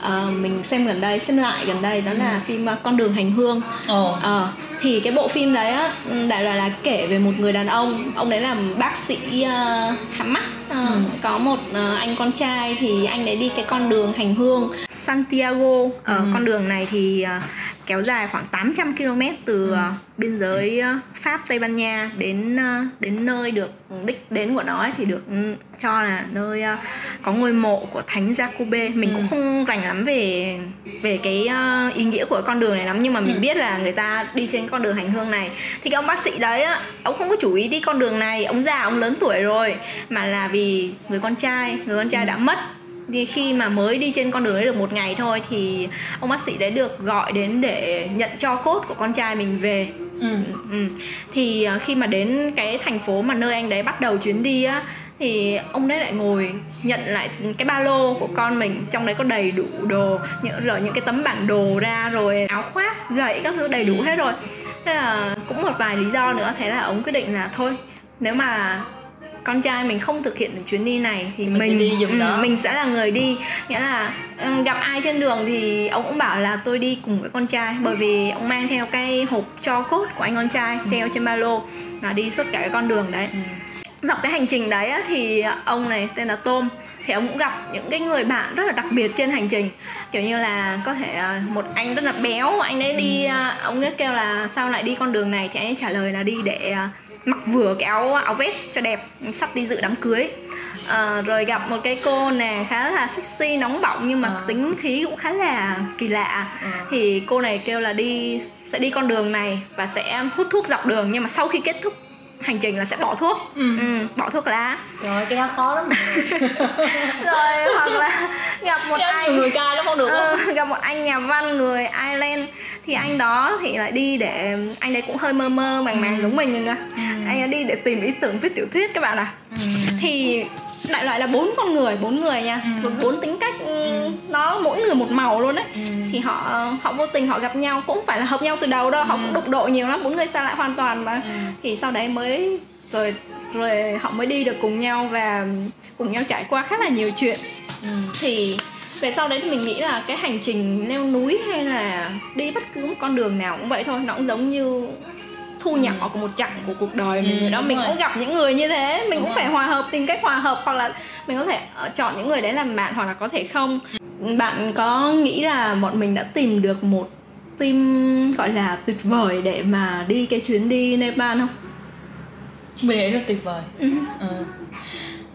[SPEAKER 1] ờ, mình xem gần đây xem lại gần đây đó là phim ờ, con đường hành hương
[SPEAKER 2] Ồ.
[SPEAKER 1] Ờ, thì cái bộ phim đấy á ừ, đại loại là kể về một người đàn ông ông đấy làm bác sĩ uh, hàm mắt Ờ,
[SPEAKER 2] Ừ.
[SPEAKER 1] có một ờ, anh con trai thì anh đấy đi cái con đường hành hương Santiago ở
[SPEAKER 2] Ừ.
[SPEAKER 1] con đường này thì ờ, kéo dài khoảng 800 km từ ờ, biên giới ờ, Pháp Tây Ban Nha đến ờ, đến nơi được đích đến của nó ấy, thì được ừ, cho là nơi có ngôi mộ của thánh Jacobe mình
[SPEAKER 2] Ừ.
[SPEAKER 1] cũng không rành lắm về về cái ý nghĩa của con đường này lắm nhưng mà mình
[SPEAKER 2] Ừ.
[SPEAKER 1] biết là người ta đi trên con đường hành hương này. Thì cái ông bác sĩ đấy á ông không có chủ ý đi con đường này. Ông già ông lớn tuổi rồi mà là vì người con trai người con trai đã mất thì khi mà mới đi trên con đường đấy được một ngày thôi thì ông bác sĩ đấy được gọi đến để nhận cho cốt của con trai mình về
[SPEAKER 2] Ừ.
[SPEAKER 1] ừ. thì ờ, khi mà đến cái thành phố mà nơi anh đấy bắt đầu chuyến đi á thì ông đấy lại ngồi nhận lại cái ba lô của con mình trong đấy có đầy đủ đồ những rồi những cái tấm bản đồ ra rồi áo khoác gậy các thứ đầy đủ
[SPEAKER 2] Ừ.
[SPEAKER 1] hết rồi thế là cũng một vài lý do nữa thế là ông quyết định là thôi nếu mà con trai mình không thực hiện được chuyến đi này thì,
[SPEAKER 2] Thì mình sẽ đi giùm
[SPEAKER 1] ừ, mình sẽ là người đi. Nghĩa là ừ, gặp ai trên đường thì ông cũng bảo là tôi đi cùng với con trai bởi vì ông mang theo cái hộp cho cốt của anh con trai theo trên ba lô là đi suốt cả cái con đường đấy.
[SPEAKER 2] Ừ.
[SPEAKER 1] dọc cái hành trình đấy thì ông này tên là Tom thì ông cũng gặp những cái người bạn rất là đặc biệt trên hành trình. Kiểu như là có thể à, một anh rất là béo anh ấy đi à, ông ấy kêu là sao lại đi con đường này? Thì anh ấy trả lời là đi để à, mặc vừa cái áo áo vest cho đẹp sắp đi dự đám cưới Ờ, rồi gặp một cái cô nè khá là sexy nóng bỏng nhưng mà
[SPEAKER 2] Ờ.
[SPEAKER 1] tính khí cũng khá là kỳ lạ
[SPEAKER 2] Ờ.
[SPEAKER 1] thì cô này kêu là đi sẽ đi con đường này và sẽ hút thuốc dọc đường nhưng mà sau khi kết thúc hành trình là sẽ bỏ thuốc
[SPEAKER 2] Ừ.
[SPEAKER 1] ừ, bỏ thuốc lá
[SPEAKER 2] ơi, cái đó khó lắm
[SPEAKER 1] rồi hoặc là gặp một
[SPEAKER 2] Cái
[SPEAKER 1] anh
[SPEAKER 2] người cai lắm không được
[SPEAKER 1] Ờ,
[SPEAKER 2] không?
[SPEAKER 1] gặp một anh nhà văn người Ireland thì anh đó thì lại đi để anh đấy cũng hơi mơ mơ màng màng
[SPEAKER 2] Ừ.
[SPEAKER 1] giống mình rồi nè
[SPEAKER 2] Ừ.
[SPEAKER 1] anh ấy đi để tìm ý tưởng viết tiểu thuyết các bạn ạ
[SPEAKER 2] Ừ.
[SPEAKER 1] thì đại loại là bốn con người bốn người nha
[SPEAKER 2] Ừ.
[SPEAKER 1] bốn tính cách ừ, nó mỗi người một màu luôn đấy
[SPEAKER 2] Ừ.
[SPEAKER 1] thì họ họ vô tình họ gặp nhau cũng phải là hợp nhau từ đầu đâu họ cũng đụng độ nhiều lắm bốn người xa lại hoàn toàn mà
[SPEAKER 2] Ừ.
[SPEAKER 1] thì sau đấy mới rồi rồi họ mới đi được cùng nhau và cùng nhau trải qua khá là nhiều chuyện
[SPEAKER 2] Ừ.
[SPEAKER 1] thì về sau đấy thì mình nghĩ là cái hành trình leo núi hay là đi bất cứ một con đường nào cũng vậy thôi nó cũng giống như thu nhỏ của một chặng của cuộc đời mình
[SPEAKER 2] Ừ,
[SPEAKER 1] rồi đó mình
[SPEAKER 2] rồi.
[SPEAKER 1] cũng gặp những người như thế mình
[SPEAKER 2] Đúng
[SPEAKER 1] cũng
[SPEAKER 2] rồi.
[SPEAKER 1] phải hòa hợp tìm cách hòa hợp hoặc là mình có thể ờ, chọn những người đấy làm bạn hoặc là có thể không bạn có nghĩ là bọn mình đã tìm được một team gọi là tuyệt vời để mà đi cái chuyến đi Nepal không?
[SPEAKER 2] Mình nghĩ rất tuyệt vời.
[SPEAKER 1] Ừ.
[SPEAKER 2] Ừ.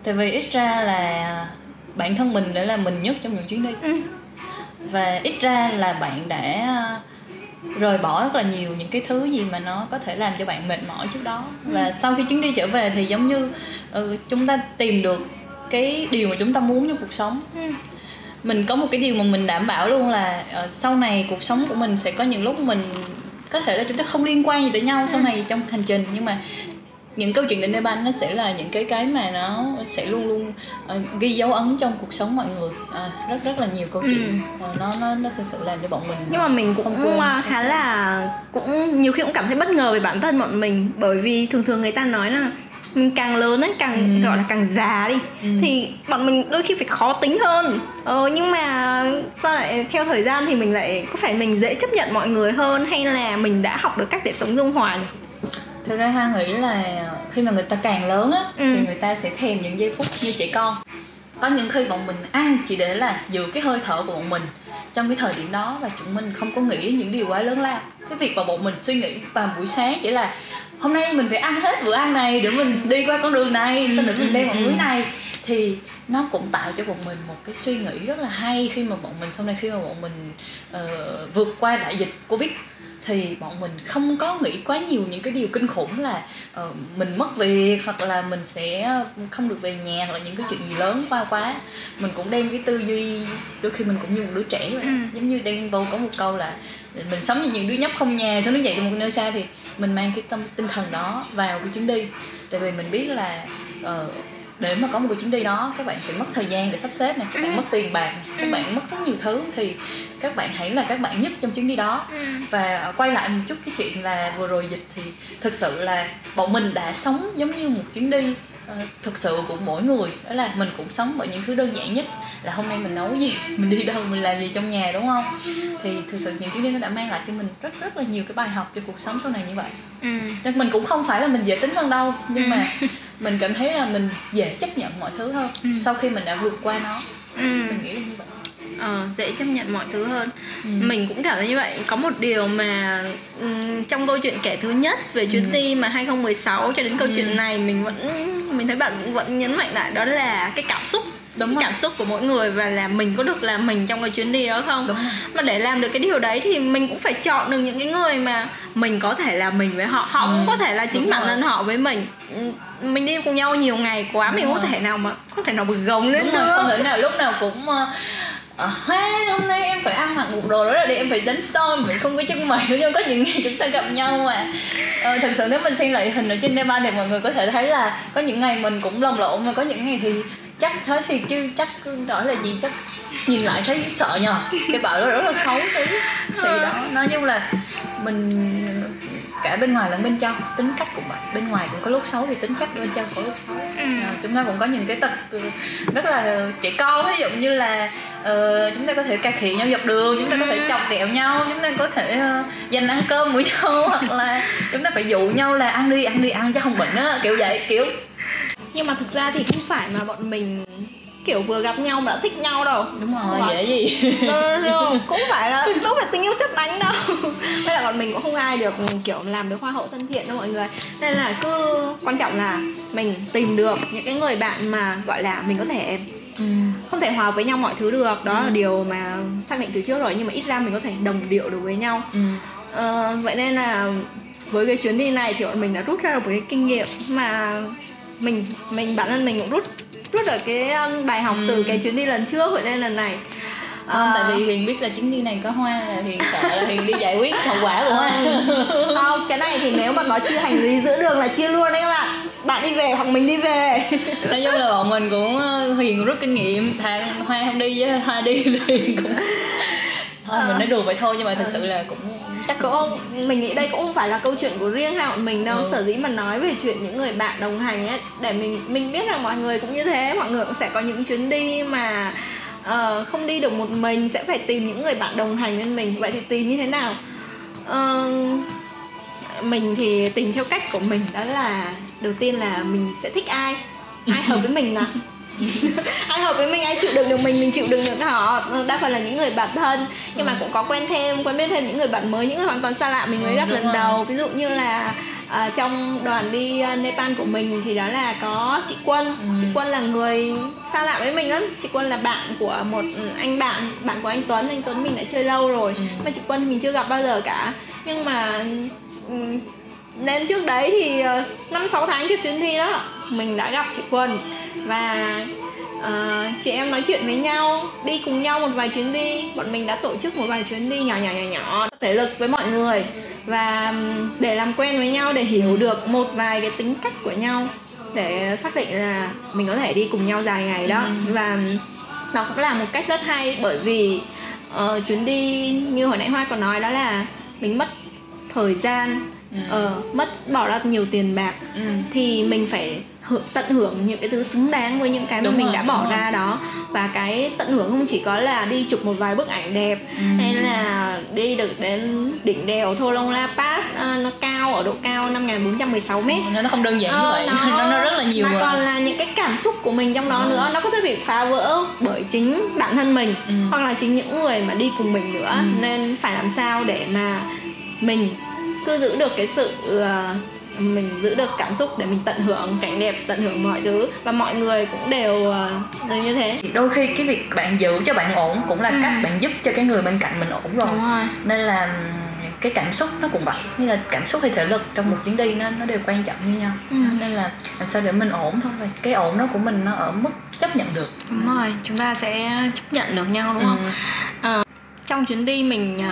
[SPEAKER 2] Tại vì ít ra là bản thân mình đã là mình nhất trong những chuyến đi
[SPEAKER 1] Ừ.
[SPEAKER 2] và ít ra là bạn đã rời bỏ rất là nhiều những cái thứ gì mà nó có thể làm cho bạn mệt mỏi trước đó. Và sau khi chuyến đi trở về thì giống như ừ, chúng ta tìm được cái điều mà chúng ta muốn trong cuộc sống.
[SPEAKER 1] Ừ.
[SPEAKER 2] mình có một cái điều mà mình đảm bảo luôn là ờ, sau này cuộc sống của mình sẽ có những lúc mình có thể là chúng ta không liên quan gì tới nhau sau này trong hành trình. Nhưng mà những câu chuyện đến Nepal nó sẽ là những cái cái mà nó sẽ luôn luôn ờ, ghi dấu ấn trong cuộc sống mọi người Ờ, rất rất là nhiều câu chuyện Ờ, nó nó nó thực sự làm cho bọn mình
[SPEAKER 1] nhưng mà mình cũng
[SPEAKER 2] quên.
[SPEAKER 1] à, khá là cũng nhiều khi cũng cảm thấy bất ngờ về bản thân bọn mình bởi vì thường thường người ta nói là mình càng lớn ấy càng
[SPEAKER 2] Ừ.
[SPEAKER 1] gọi là càng già đi
[SPEAKER 2] Ừ.
[SPEAKER 1] thì bọn mình đôi khi phải khó tính hơn ờ, nhưng mà sao lại theo thời gian thì mình lại có phải mình dễ chấp nhận mọi người hơn hay là mình đã học được cách để sống dung hòa nhỉ
[SPEAKER 2] thực ra ha nghĩ là khi mà người ta càng lớn á
[SPEAKER 1] Ừ.
[SPEAKER 2] thì người ta sẽ thèm những giây phút như trẻ con. Có những khi bọn mình ăn chỉ để là giữ cái hơi thở của bọn mình trong cái thời điểm đó và chúng mình không có nghĩ đến những điều quá lớn lao. Cái việc mà bọn mình suy nghĩ vào buổi sáng chỉ là hôm nay mình phải ăn hết bữa ăn này để mình đi qua con đường này sau đó mình đeo ngọn núi này. Thì nó cũng tạo cho bọn mình một cái suy nghĩ rất là hay khi mà bọn mình sau này khi mà bọn mình uh, vượt qua đại dịch covid thì bọn mình không có nghĩ quá nhiều những cái điều kinh khủng là uh, mình mất việc hoặc là mình sẽ không được về nhà hoặc là những cái chuyện gì lớn qua quá. Mình cũng đem cái tư duy đôi khi mình cũng như một đứa trẻ vậy. Ừ. giống như đen vô có một câu là mình sống như những đứa nhóc không nhà sống đứng dậy từ một nơi xa thì mình mang cái tâm tinh thần đó vào cái chuyến đi. Tại vì mình biết là uh, để mà có một cái chuyến đi đó các bạn phải mất thời gian để sắp xếp này các bạn ừ. mất tiền bạc này các bạn mất rất nhiều thứ thì các bạn hãy là các bạn nhất trong chuyến đi đó ừ. và quay lại một chút cái chuyện là vừa rồi dịch thì thực sự là bọn mình đã sống giống như một chuyến đi uh, thực sự của mỗi người đó là mình cũng sống bởi những thứ đơn giản nhất là hôm nay mình nấu gì mình đi đâu mình làm gì trong nhà đúng không thì thực sự những chuyến đi nó đã mang lại cho mình rất rất là nhiều cái bài học cho cuộc sống sau này như vậy ừ. nên mình cũng không phải là mình dễ tính hơn đâu nhưng ừ. mà mình cảm thấy là mình dễ chấp nhận mọi thứ hơn ừ. sau khi mình đã vượt qua nó ừ. mình nghĩ là như vậy
[SPEAKER 1] ờ, dễ chấp nhận mọi thứ hơn ừ. mình cũng cảm thấy như vậy có một điều mà um, trong câu chuyện kể thứ nhất về chuyến ừ. đi mà 2016 cho đến câu ừ. chuyện này mình vẫn mình thấy bạn vẫn nhấn mạnh lại đó là cái cảm xúc đúng cảm xúc của mỗi người và là mình có được là mình trong cái chuyến đi đó không? Đúng mà để làm được cái điều đấy thì mình cũng phải chọn được những cái người mà mình có thể là mình với họ họ ừ. cũng có thể là chính đúng bản thân họ với mình. Ừ, mình đi cùng nhau nhiều ngày quá đúng mình không có thể nào mà có thể nào bực gồng lên
[SPEAKER 2] đúng rồi, không thể nào lúc nào cũng uh, à, hôm nay em phải ăn mặc một đồ đó là để em phải đánh son mình không có chân mày nữa nhưng có những ngày chúng ta gặp nhau mà. Ờ, thật sự nếu mình xem lại hình ở trên Nepal thì mọi người có thể thấy là có những ngày mình cũng lồng lộn và có những ngày thì chắc thế thì chứ chắc đó là gì chắc nhìn lại thấy sợ nhờ cái bảo đó rất là xấu xí thì đó nói chung là mình cả bên ngoài lẫn bên trong tính cách cũng vậy bên ngoài cũng có lúc xấu thì tính cách bên trong có lúc xấu ừ. à, chúng ta cũng có những cái tật ừ, rất là trẻ con ví dụ như là uh, chúng ta có thể cà khịa nhau dọc đường chúng ta có thể ừ. chọc kẹo nhau chúng ta có thể uh, dành ăn cơm với nhau hoặc là chúng ta phải dụ nhau là ăn đi ăn đi ăn chứ không bệnh á kiểu vậy kiểu
[SPEAKER 1] nhưng mà thực ra thì không phải mà bọn mình kiểu vừa gặp nhau mà đã thích nhau đâu.
[SPEAKER 2] Đúng rồi đúng dễ gì.
[SPEAKER 1] No, cũng phải là không phải tình yêu xét đánh đâu. Với lại bọn mình cũng không ai được kiểu làm được hoa hậu thân thiện đâu mọi người. Nên là cứ quan trọng là mình tìm được những cái người bạn mà gọi là mình có thể Ừ. không thể hòa với nhau mọi thứ được. Đó ừ. là điều mà xác định từ trước rồi nhưng mà ít ra mình có thể đồng điệu được với nhau. Ừ. ờ, vậy nên là với cái chuyến đi này thì bọn mình đã rút ra được một cái kinh nghiệm mà mình mình bản thân mình cũng rút rút được cái um, bài học ừ. từ cái chuyến đi lần trước vậy nên lần này.
[SPEAKER 2] Không à, tại vì hiền biết là chuyến đi này có hoa là hiền sợ là hiền đi giải quyết hậu quả của hoa.
[SPEAKER 1] Không cái này thì nếu mà có chia hành lý giữa đường là chia luôn đấy các bạn. Bạn đi về hoặc mình đi về.
[SPEAKER 2] Nói chung là bọn mình cũng ờ, hiền rút kinh nghiệm thằng hoa không đi với hoa đi thì cũng thôi à. mình nói đùa vậy thôi nhưng mà thật sự là cũng
[SPEAKER 1] chắc cũng mình nghĩ đây cũng không phải là câu chuyện của riêng hai bọn mình đâu ừ. sở dĩ mà nói về chuyện những người bạn đồng hành ấy để mình mình biết rằng mọi người cũng như thế mọi người cũng sẽ có những chuyến đi mà uh, không đi được một mình sẽ phải tìm những người bạn đồng hành bên mình. Vậy thì tìm như thế nào? Uh, mình thì tìm theo cách của mình đó là đầu tiên là mình sẽ thích ai ai hợp với mình nào ai hợp với mình ai chịu đựng được mình mình chịu đựng được họ. Đa phần là những người bạn thân. Nhưng mà cũng có quen thêm quen biết thêm những người bạn mới những người hoàn toàn xa lạ mình mới gặp lần rồi. đầu. Ví dụ như là à, trong đoàn đi uh, Nepal của mình thì đó là có chị Quân. Ừ. chị Quân là người xa lạ với mình lắm. Chị Quân là bạn của một anh bạn bạn của anh Tuấn. Anh Tuấn mình đã chơi lâu rồi. Ừ. mà chị Quân mình chưa gặp bao giờ cả. Nhưng mà nên trước đấy thì năm sáu tháng trước chuyến thi đó mình đã gặp chị Quân. Và uh, chị em nói chuyện với nhau đi cùng nhau một vài chuyến đi. Bọn mình đã tổ chức một vài chuyến đi nhỏ nhỏ nhỏ nhỏ thể lực với mọi người. Và để làm quen với nhau để hiểu được một vài cái tính cách của nhau để xác định là mình có thể đi cùng nhau dài ngày đó. Ừ. và nó cũng là một cách rất hay bởi vì uh, chuyến đi như hồi nãy hoa còn nói đó là mình mất thời gian
[SPEAKER 2] Ừ.
[SPEAKER 1] ờ, mất bỏ ra nhiều tiền bạc
[SPEAKER 2] ừ.
[SPEAKER 1] thì mình phải hưởng, tận hưởng những cái thứ xứng đáng với những cái mà mình
[SPEAKER 2] rồi,
[SPEAKER 1] đã bỏ
[SPEAKER 2] rồi.
[SPEAKER 1] ra đó và cái tận hưởng không chỉ có là đi chụp một vài bức ảnh đẹp
[SPEAKER 2] Ừ.
[SPEAKER 1] hay là đi được đến đỉnh đèo Thô La Pass à, nó cao ở độ cao 5416 mét
[SPEAKER 2] nó nó không đơn giản như
[SPEAKER 1] Ờ,
[SPEAKER 2] vậy nó, nó rất là nhiều
[SPEAKER 1] mà
[SPEAKER 2] mà.
[SPEAKER 1] còn là những cái cảm xúc của mình trong đó
[SPEAKER 2] Ừ.
[SPEAKER 1] nữa nó có thể bị phá vỡ bởi chính bản thân mình
[SPEAKER 2] Ừ.
[SPEAKER 1] hoặc là chính những người mà đi cùng mình nữa
[SPEAKER 2] Ừ.
[SPEAKER 1] nên phải làm sao để mà mình cứ giữ được cái sự ờ, mình giữ được cảm xúc để mình tận hưởng cảnh đẹp tận hưởng mọi thứ. Và mọi người cũng đều đều như thế.
[SPEAKER 2] Đôi khi cái việc bạn giữ cho bạn ổn cũng là
[SPEAKER 1] Ừ.
[SPEAKER 2] cách bạn giúp cho cái người bên cạnh mình ổn rồi.
[SPEAKER 1] Đúng rồi.
[SPEAKER 2] Nên là cái cảm xúc nó cũng vậy. Như là cảm xúc hay thể lực trong một chuyến đi nó nó đều quan trọng như nhau.
[SPEAKER 1] Ừ.
[SPEAKER 2] nên là làm sao để mình ổn thôi. Cái ổn đó của mình nó ở mức chấp nhận được.
[SPEAKER 1] Đúng rồi. Chúng ta sẽ chấp nhận được nhau đúng không?
[SPEAKER 2] Ừ.
[SPEAKER 1] trong chuyến đi mình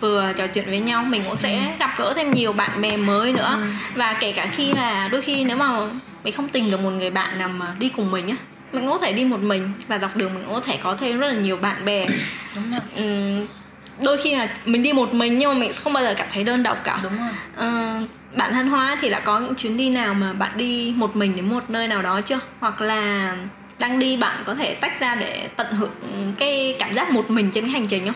[SPEAKER 1] vừa trò chuyện với nhau mình cũng sẽ gặp gỡ thêm nhiều bạn bè mới nữa.
[SPEAKER 2] Ừ.
[SPEAKER 1] và kể cả khi là đôi khi nếu mà mình không tìm được một người bạn nào mà đi cùng mình á mình cũng có thể đi một mình và dọc đường mình cũng có thể có thêm rất là nhiều bạn bè.
[SPEAKER 2] Đúng rồi.
[SPEAKER 1] Ừm, đôi khi là mình đi một mình nhưng mà mình không bao giờ cảm thấy đơn độc cả.
[SPEAKER 2] Đúng rồi.
[SPEAKER 1] Ờ, bạn thân hóa thì đã có những chuyến đi nào mà bạn đi một mình đến một nơi nào đó chưa? Hoặc là đang đi bạn có thể tách ra để tận hưởng cái cảm giác một mình trên cái hành trình không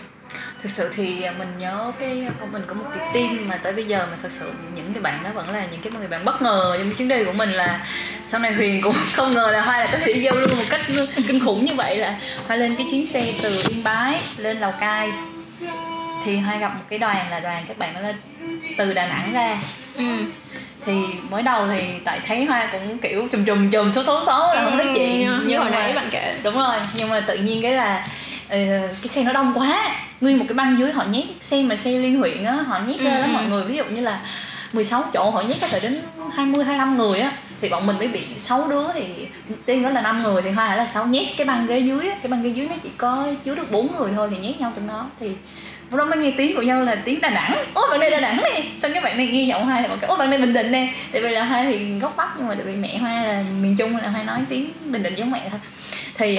[SPEAKER 2] thực sự thì mình nhớ cái mình có một cái team mà tới bây giờ mà thật sự những cái bạn đó vẫn là những cái người bạn bất ngờ trong cái chuyến đi của mình là sau này huyền cũng không ngờ là hoa là có thể giao lưu một cách kinh khủng như vậy là hoa lên cái chuyến xe từ yên bái lên lào cai. Thì hoa gặp một cái đoàn là đoàn các bạn đó là từ đà nẵng ra.
[SPEAKER 1] Ừ.
[SPEAKER 2] Thì mới đầu thì tại thấy hoa cũng kiểu chùm chùm chùm số số số là không nói chuyện
[SPEAKER 1] như, như hồi nãy bạn kể.
[SPEAKER 2] đúng rồi nhưng mà tự nhiên cái là ờ, cái xe nó đông quá. Nguyên một cái băng dưới họ nhét xe mà xe liên huyện á họ nhét ra
[SPEAKER 1] Ừ,
[SPEAKER 2] đó
[SPEAKER 1] ừ.
[SPEAKER 2] mọi người ví dụ như là 16 chỗ họ nhét có thể đến 20 25 người á thì bọn mình mới bị 6 đứa thì tiên đó là 5 người thì hoa hãy là 6 nhét cái băng ghế dưới á. Cái băng ghế dưới nó chỉ có chứa được 4 người thôi thì nhét nhau trong đó. Thì lúc đó mới nghe tiếng của nhau là tiếng Đà Nẵng. Ôi bạn đây Đà Nẵng nè. Xong cái bạn này nghe giọng hoa thì bạn kêu ôi bạn đây Bình Định nè. Tại vì là hoa thì gốc Bắc nhưng mà tại vì mẹ hoa là miền Trung nên là hoa nói tiếng Bình Định giống mẹ thôi. Thì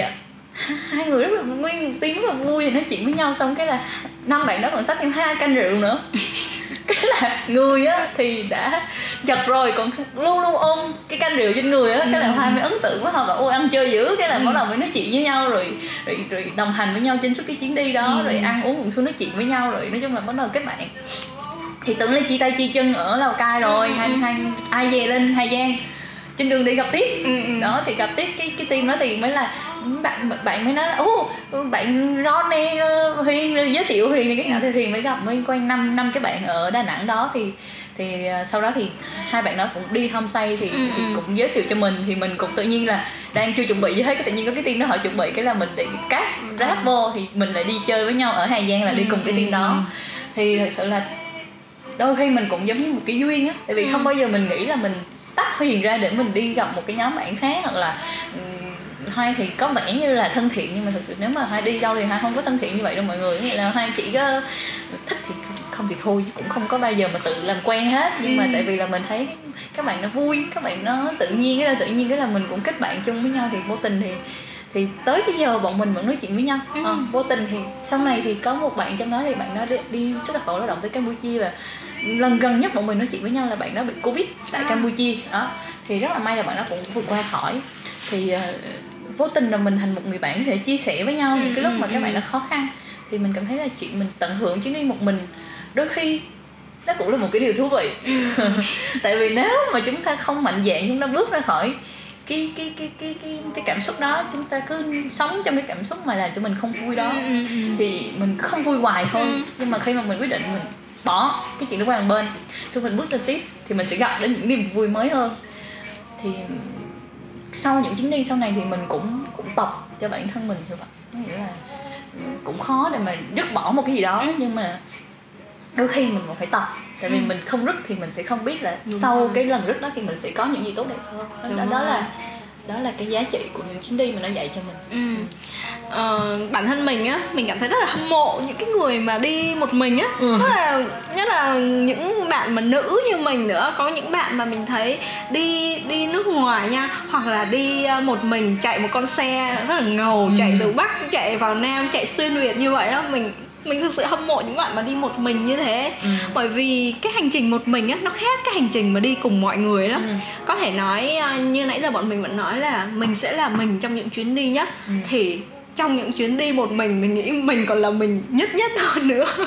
[SPEAKER 2] hai người rất là nguyên một tiếng rất là vui thì nói chuyện với nhau xong cái là năm bạn đó còn xách thêm hai canh rượu nữa. Cái là người á thì đã chật rồi còn luôn luôn ôm cái canh rượu trên người á. Cái là hoa mới ấn tượng với họ và ôi ăn chơi dữ. Cái là bắt đầu mới nói chuyện với nhau rồi rồi, rồi đồng hành với nhau trên suốt cái chuyến đi đó rồi ăn uống cùng xuống nói chuyện với nhau rồi nói chung là bắt đầu kết bạn. Thì tưởng là chia tay chia chân ở lào cai rồi hai hai ai về lên hà giang trên đường đi gặp tiếp. Đó thì gặp tiếp cái cái team đó thì mới là bạn bạn mới nói là ô bạn Ron nè ờ, Huyền giới thiệu Huyền này. Cái nào thì Huyền mới gặp mới quen năm năm cái bạn ở Đà Nẵng đó. Thì thì ờ, sau đó thì hai bạn đó cũng đi homestay thì,
[SPEAKER 1] Ừ,
[SPEAKER 2] thì
[SPEAKER 1] ừ.
[SPEAKER 2] cũng giới thiệu cho mình. Thì mình cũng tự nhiên là đang chưa chuẩn bị gì hết cái tự nhiên có cái team đó họ chuẩn bị cái là mình để cắt ráp vô thì mình lại đi chơi với nhau ở Hà Giang là đi cùng cái team đó. thì thật sự là đôi khi mình cũng giống như một cái duyên á. Tại vì không bao giờ mình nghĩ là mình tách huyền ra để mình đi gặp một cái nhóm bạn khác hoặc là hai thì có vẻ như là thân thiện nhưng mà thực sự nếu mà hai đi đâu thì hai không có thân thiện như vậy đâu mọi người. Nghĩa là hai chỉ có thích thì không thì thôi chứ cũng không có bao giờ mà tự làm quen hết. Nhưng mà tại vì là mình thấy các bạn nó vui các bạn nó tự nhiên cái là tự nhiên cái là mình cũng kết bạn chung với nhau thì vô tình thì thì tới bây giờ bọn mình vẫn nói chuyện với nhau. Ờ, vô tình thì sau này thì có một bạn trong đó thì bạn đó đi, đi xuất nhập khẩu lao động tới Campuchia và lần gần nhất bọn mình nói chuyện với nhau là bạn đó bị covid tại Campuchia. Đó. Thì rất là may là bạn đó cũng vượt qua khỏi. Thì ờ, vô tình là mình thành một người bạn thể chia sẻ với nhau những cái lúc mà các bạn đó khó khăn. Thì mình cảm thấy là chuyện mình tận hưởng chuyến đi một mình đôi khi nó cũng là một cái điều thú vị. Tại vì nếu mà chúng ta không mạnh dạn chúng ta bước ra khỏi cái cái cái cái cái cái cảm xúc đó chúng ta cứ sống trong cái cảm xúc mà làm cho mình không vui đó. Thì mình không vui hoài thôi. Nhưng mà khi mà mình quyết định mình bỏ cái chuyện đó qua một bên. Xong mình bước lên tiếp thì mình sẽ gặp đến những niềm vui mới hơn. Thì sau những chuyến đi sau này thì mình cũng cũng tập cho bản thân mình như vậy. Có nghĩa là ừ, cũng khó để mà dứt bỏ một cái gì đó nhưng mà đôi khi mình vẫn phải tập. Tại vì mình không rứt thì mình sẽ không biết là
[SPEAKER 1] Đúng
[SPEAKER 2] sau
[SPEAKER 1] rồi.
[SPEAKER 2] cái lần rứt đó thì mình sẽ có những gì tốt đẹp hơn. Đó, đó là đó là cái giá trị của những chuyến đi mà nó dạy cho mình
[SPEAKER 1] Ừ. Ờ, bản thân mình á mình cảm thấy rất là hâm mộ những cái người mà đi một mình á
[SPEAKER 2] Ừ.
[SPEAKER 1] rất là nhất là những bạn mà nữ như mình nữa có những bạn mà mình thấy đi đi nước ngoài nha hoặc là đi ờ, một mình chạy một con xe rất là ngầu chạy từ bắc chạy vào nam chạy xuyên việt như vậy đó mình mình thực sự hâm mộ những bạn mà đi một mình như thế. Ừ. bởi vì cái hành trình một mình á nó khác cái hành trình mà đi cùng mọi người lắm. Ừ. có thể nói ờ, như nãy giờ bọn mình vẫn nói là mình sẽ là mình trong những chuyến đi nhất ừ. thì trong những chuyến đi một mình mình nghĩ mình còn là mình nhất nhất hơn nữa.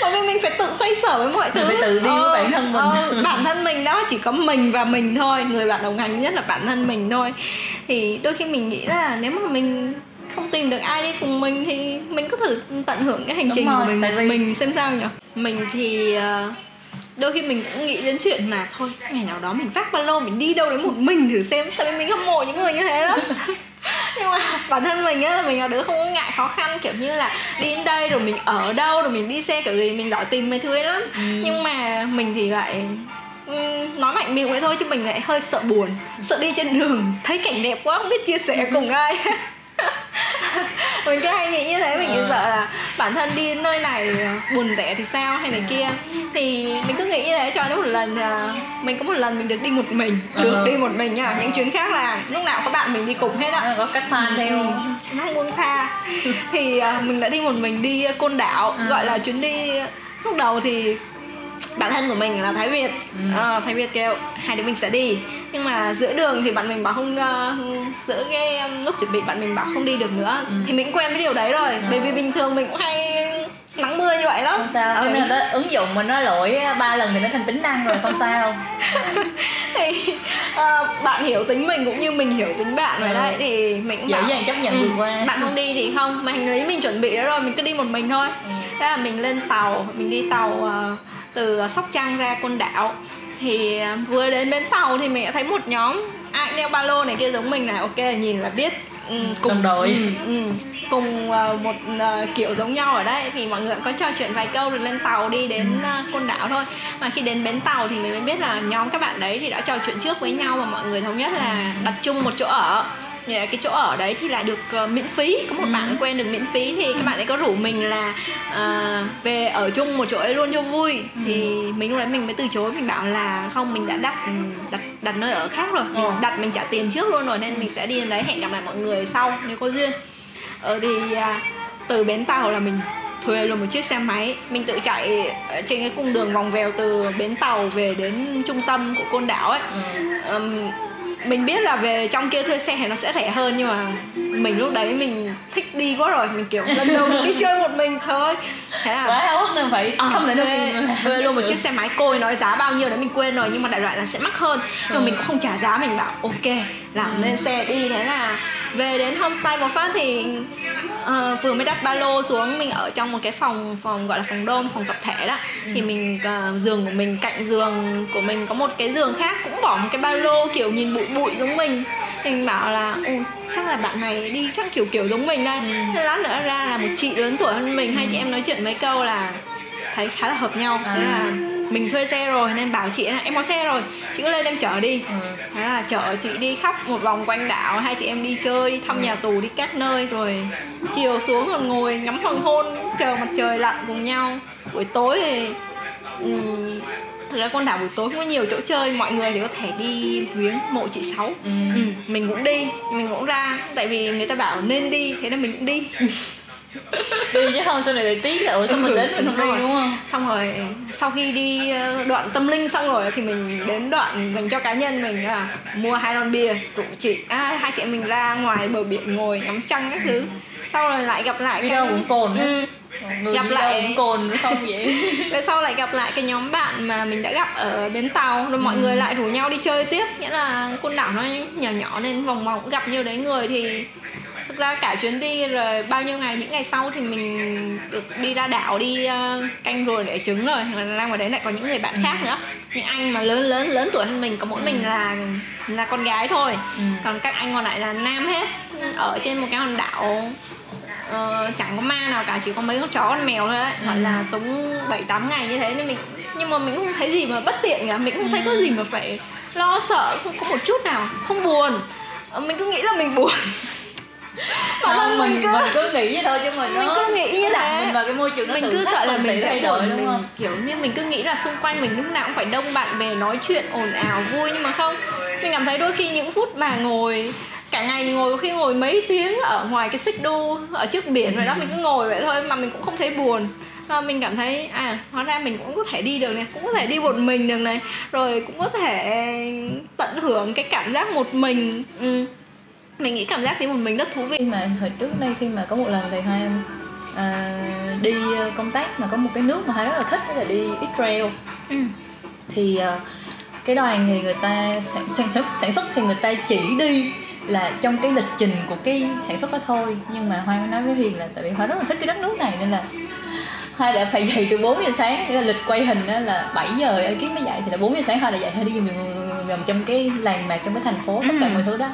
[SPEAKER 1] Bởi vì mình phải tự xoay sở với mọi thứ
[SPEAKER 2] mình phải tự đi ờ, với bản thân mình.
[SPEAKER 1] ờ, bản thân mình đó chỉ có mình và mình thôi. Người bạn đồng hành nhất là bản thân mình thôi. Thì đôi khi mình nghĩ là nếu mà mình không tìm được ai đi cùng mình thì mình có thử tận hưởng cái hành Đúng trình rồi, của mình vì... mình xem sao nhỉ? Mình thì uh, đôi khi mình cũng nghĩ đến chuyện mà thôi ngày nào đó mình vác ba lô mình đi đâu đấy một mình thử xem tại vì mình hâm mộ những người như thế lắm nhưng mà bản thân mình á mình là đứa không có ngại khó khăn kiểu như là đi đến đây rồi mình ở đâu rồi mình đi xe kiểu gì mình giỏi tìm mấy thứ ấy lắm. Ừ. nhưng mà mình thì lại nói mạnh miệng vậy thôi chứ mình lại hơi sợ buồn sợ đi trên đường thấy cảnh đẹp quá không biết chia sẻ cùng ai mình cứ hay nghĩ như thế mình cứ ờ. sợ là bản thân đi nơi này buồn tẻ thì sao hay này kia. Thì mình cứ nghĩ như thế cho đến một lần à, mình có một lần mình được đi một mình được ờ. đi một mình nha. Những chuyến khác là lúc nào có bạn mình đi cùng hết á.
[SPEAKER 2] Có các fan theo. Ừ,
[SPEAKER 1] nó không buông tha. Thì à, mình đã đi một mình đi côn đảo gọi là chuyến đi lúc đầu thì bạn thân của mình là thái việt ừ. à, thái việt kêu hai đứa mình sẽ đi nhưng mà giữa đường thì bạn mình bảo không uh, giữa cái um, lúc chuẩn bị bạn mình bảo không đi được nữa ừ. thì mình quen với điều đấy rồi ừ. bởi vì bình thường mình cũng hay nắng mưa như vậy lắm
[SPEAKER 2] không sao ừ. nên là ứng dụng mình nó lỗi ba lần thì nó thành tính năng rồi không sao
[SPEAKER 1] thì uh, bạn hiểu tính mình cũng như mình hiểu tính bạn rồi ừ. đấy thì mình cũng
[SPEAKER 2] dễ dàng chấp nhận ừ, vượt qua
[SPEAKER 1] bạn không đi thì không mà hành lý mình chuẩn bị đó rồi mình cứ đi một mình thôi ừ. thế là mình lên tàu mình đi tàu uh, từ sóc trăng ra côn đảo. Thì à, vừa đến bến tàu thì mình đã thấy một nhóm ai đeo ba lô này kia giống mình này. Ok nhìn là biết
[SPEAKER 2] um, cùng đội
[SPEAKER 1] um, um, cùng uh, một uh, kiểu giống nhau ở đây. Thì mọi người có trò chuyện vài câu rồi lên tàu đi đến uh, côn đảo thôi. Mà khi đến bến tàu thì mình mới biết là nhóm các bạn đấy thì đã trò chuyện trước với nhau và mọi người thống nhất là đặt chung một chỗ ở cái chỗ ở đấy thì lại được uh, miễn phí có một ừ. bạn quen được miễn phí thì các bạn ấy có rủ mình là uh, về ở chung một chỗ ấy luôn cho vui ừ. thì mình lúc đấy mình mới từ chối mình bảo là không mình đã đặt đặt đặt nơi ở khác rồi ừ. đặt mình trả tiền trước luôn rồi nên mình sẽ đi đến đấy hẹn gặp lại mọi người sau nếu có duyên ờ, thì uh, từ bến tàu là mình thuê luôn một chiếc xe máy mình tự chạy trên cái cung đường vòng vèo từ bến tàu về đến trung tâm của côn đảo ấy ừ. um, mình biết là về trong kia thuê xe thì nó sẽ rẻ hơn nhưng mà mình lúc đấy mình thích đi quá rồi. Mình kiểu lần đầu đi chơi một mình thôi
[SPEAKER 2] thế là quá háo nên phải à, không thể thuê,
[SPEAKER 1] thuê luôn một chiếc xe máy côi nói giá bao nhiêu đấy mình quên rồi nhưng mà đại loại là sẽ mắc hơn. Nhưng mà ừ. mình cũng không trả giá mình bảo ok làm ừ. lên xe đi. Thế là về đến homestay một phát thì uh, vừa mới đặt ba lô xuống mình ở trong một cái phòng phòng gọi là phòng đôn phòng tập thể đó. Ừ. thì mình uh, giường của mình cạnh giường của mình có một cái giường khác cũng bỏ một cái ba lô kiểu nhìn bụi bụi giống mình thì mình bảo là ừ, chắc là bạn này đi chắc kiểu kiểu giống mình đây ừ. lát nữa ra là một chị lớn tuổi hơn mình ừ. hai chị em nói chuyện mấy câu là thấy khá là hợp nhau thế là à mình thuê xe rồi nên bảo chị là em có xe rồi chị cứ lên em chở đi ừ. thế là chở chị đi khắp một vòng quanh đảo hai chị em đi chơi đi thăm ừ. nhà tù đi các nơi rồi chiều xuống còn ngồi ngắm hoàng hôn chờ mặt trời lặn cùng nhau buổi tối thì um, thực ra con đảo buổi tối không có nhiều chỗ chơi mọi người thì có thể đi viếng mộ chị sáu. Ừ. Ừ, mình cũng đi mình cũng ra tại vì người ta bảo nên đi thế nên mình cũng đi.
[SPEAKER 2] Đi chứ không sau này lại tiếc là ủa sao mình đến mình không đi đúng không?
[SPEAKER 1] Xong rồi sau khi đi ờ, đoạn tâm linh xong rồi thì mình đến đoạn dành cho cá nhân mình là mua hai lon bia rủ chị à, hai chị em mình ra ngoài bờ biển ngồi ngắm trăng các thứ. Sau rồi lại gặp lại
[SPEAKER 2] đi cái... đâu cũng cồn ừ. Người
[SPEAKER 1] gặp lại.
[SPEAKER 2] cũng cồn không vậy?
[SPEAKER 1] Rồi sau lại gặp lại cái nhóm bạn mà mình đã gặp ở bến tàu. Rồi mọi ừ. người lại rủ nhau đi chơi tiếp. Nghĩa là côn đảo nó nhỏ nhỏ nên vòng vòng gặp nhiều đấy. Người thì thực ra cả chuyến đi rồi bao nhiêu ngày những ngày sau thì mình được đi ra đảo đi uh, canh rồi để trứng rồi. Ra ngoài đấy lại có những người bạn khác nữa. Những anh mà lớn lớn lớn tuổi hơn mình có mỗi mình là là con gái thôi. Ừ. còn các anh còn lại là nam hết. Ở trên một cái hòn đảo uh, chẳng có ma nào cả chỉ có mấy con chó con mèo thôi đấy gọi là ừ. sống bảy tám ngày như thế nên mình nhưng mà mình không thấy gì mà bất tiện cả. Mình không thấy có ừ. gì mà phải lo sợ không có một chút nào. Không buồn. Ờ, mình cứ nghĩ là mình buồn.
[SPEAKER 2] Mà không, mình, mình, cứ... mình cứ nghĩ vậy thôi chứ mà
[SPEAKER 1] mình cứ nghĩ như
[SPEAKER 2] thế. mình vào cái môi trường nó
[SPEAKER 1] mình cứ sợ là mình sẽ thay đổi đúng không? kiểu như mình cứ nghĩ là xung quanh mình lúc nào cũng phải đông bạn bè nói chuyện ồn ào vui nhưng mà không. Mình cảm thấy đôi khi những phút mà ngồi cả ngày mình ngồi có khi ngồi mấy tiếng ở ngoài cái xích đu ở trước biển vậy đó mình cứ ngồi vậy thôi mà mình cũng không thấy buồn. À, mình cảm thấy à hóa ra mình cũng có thể đi được này cũng có thể đi một mình được này rồi cũng có thể tận hưởng cái cảm giác một mình. Ừ. mình nghĩ cảm giác đi một mình rất thú vị.
[SPEAKER 2] Khi mà hồi trước đây khi mà có một lần thì hai em à, đi công tác mà có một cái nước mà hai rất là thích đó là đi Israel. Ừ. thì uh, cái đoàn thì người ta sản, sản xuất sản xuất thì người ta chỉ đi là trong cái lịch trình của cái sản xuất đó thôi. Nhưng mà hoa mới nói với hiền là tại vì hoa rất là thích cái đất nước này nên là hoa đã phải dậy từ 4 giờ sáng cái là lịch quay hình đó là 7 giờ kiến mới dậy. Thì là 4 giờ sáng hoa đã dậy hoa đi vòng trong cái làng mạc trong cái thành phố tất cả ừ. mọi thứ đó.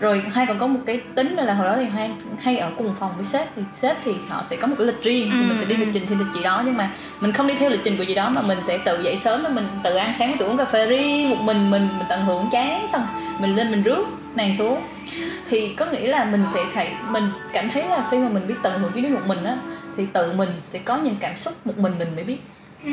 [SPEAKER 2] Rồi hai còn có một cái tính là hồi đó thì hai hay ở cùng phòng với sếp. Thì sếp thì họ sẽ có một cái lịch riêng thì mình sẽ đi lịch trình theo lịch gì đó. Nhưng mà mình không đi theo lịch trình của gì đó mà mình sẽ tự dậy sớm mình tự ăn sáng tự uống cà phê riêng một mình mình mình tận hưởng chán xong mình lên mình rước nàng xuống. Thì có nghĩa là mình sẽ thấy mình cảm thấy là khi mà mình biết tận hưởng chuyến đi một mình á thì tự mình sẽ có những cảm xúc một mình mình mới biết. Ừ.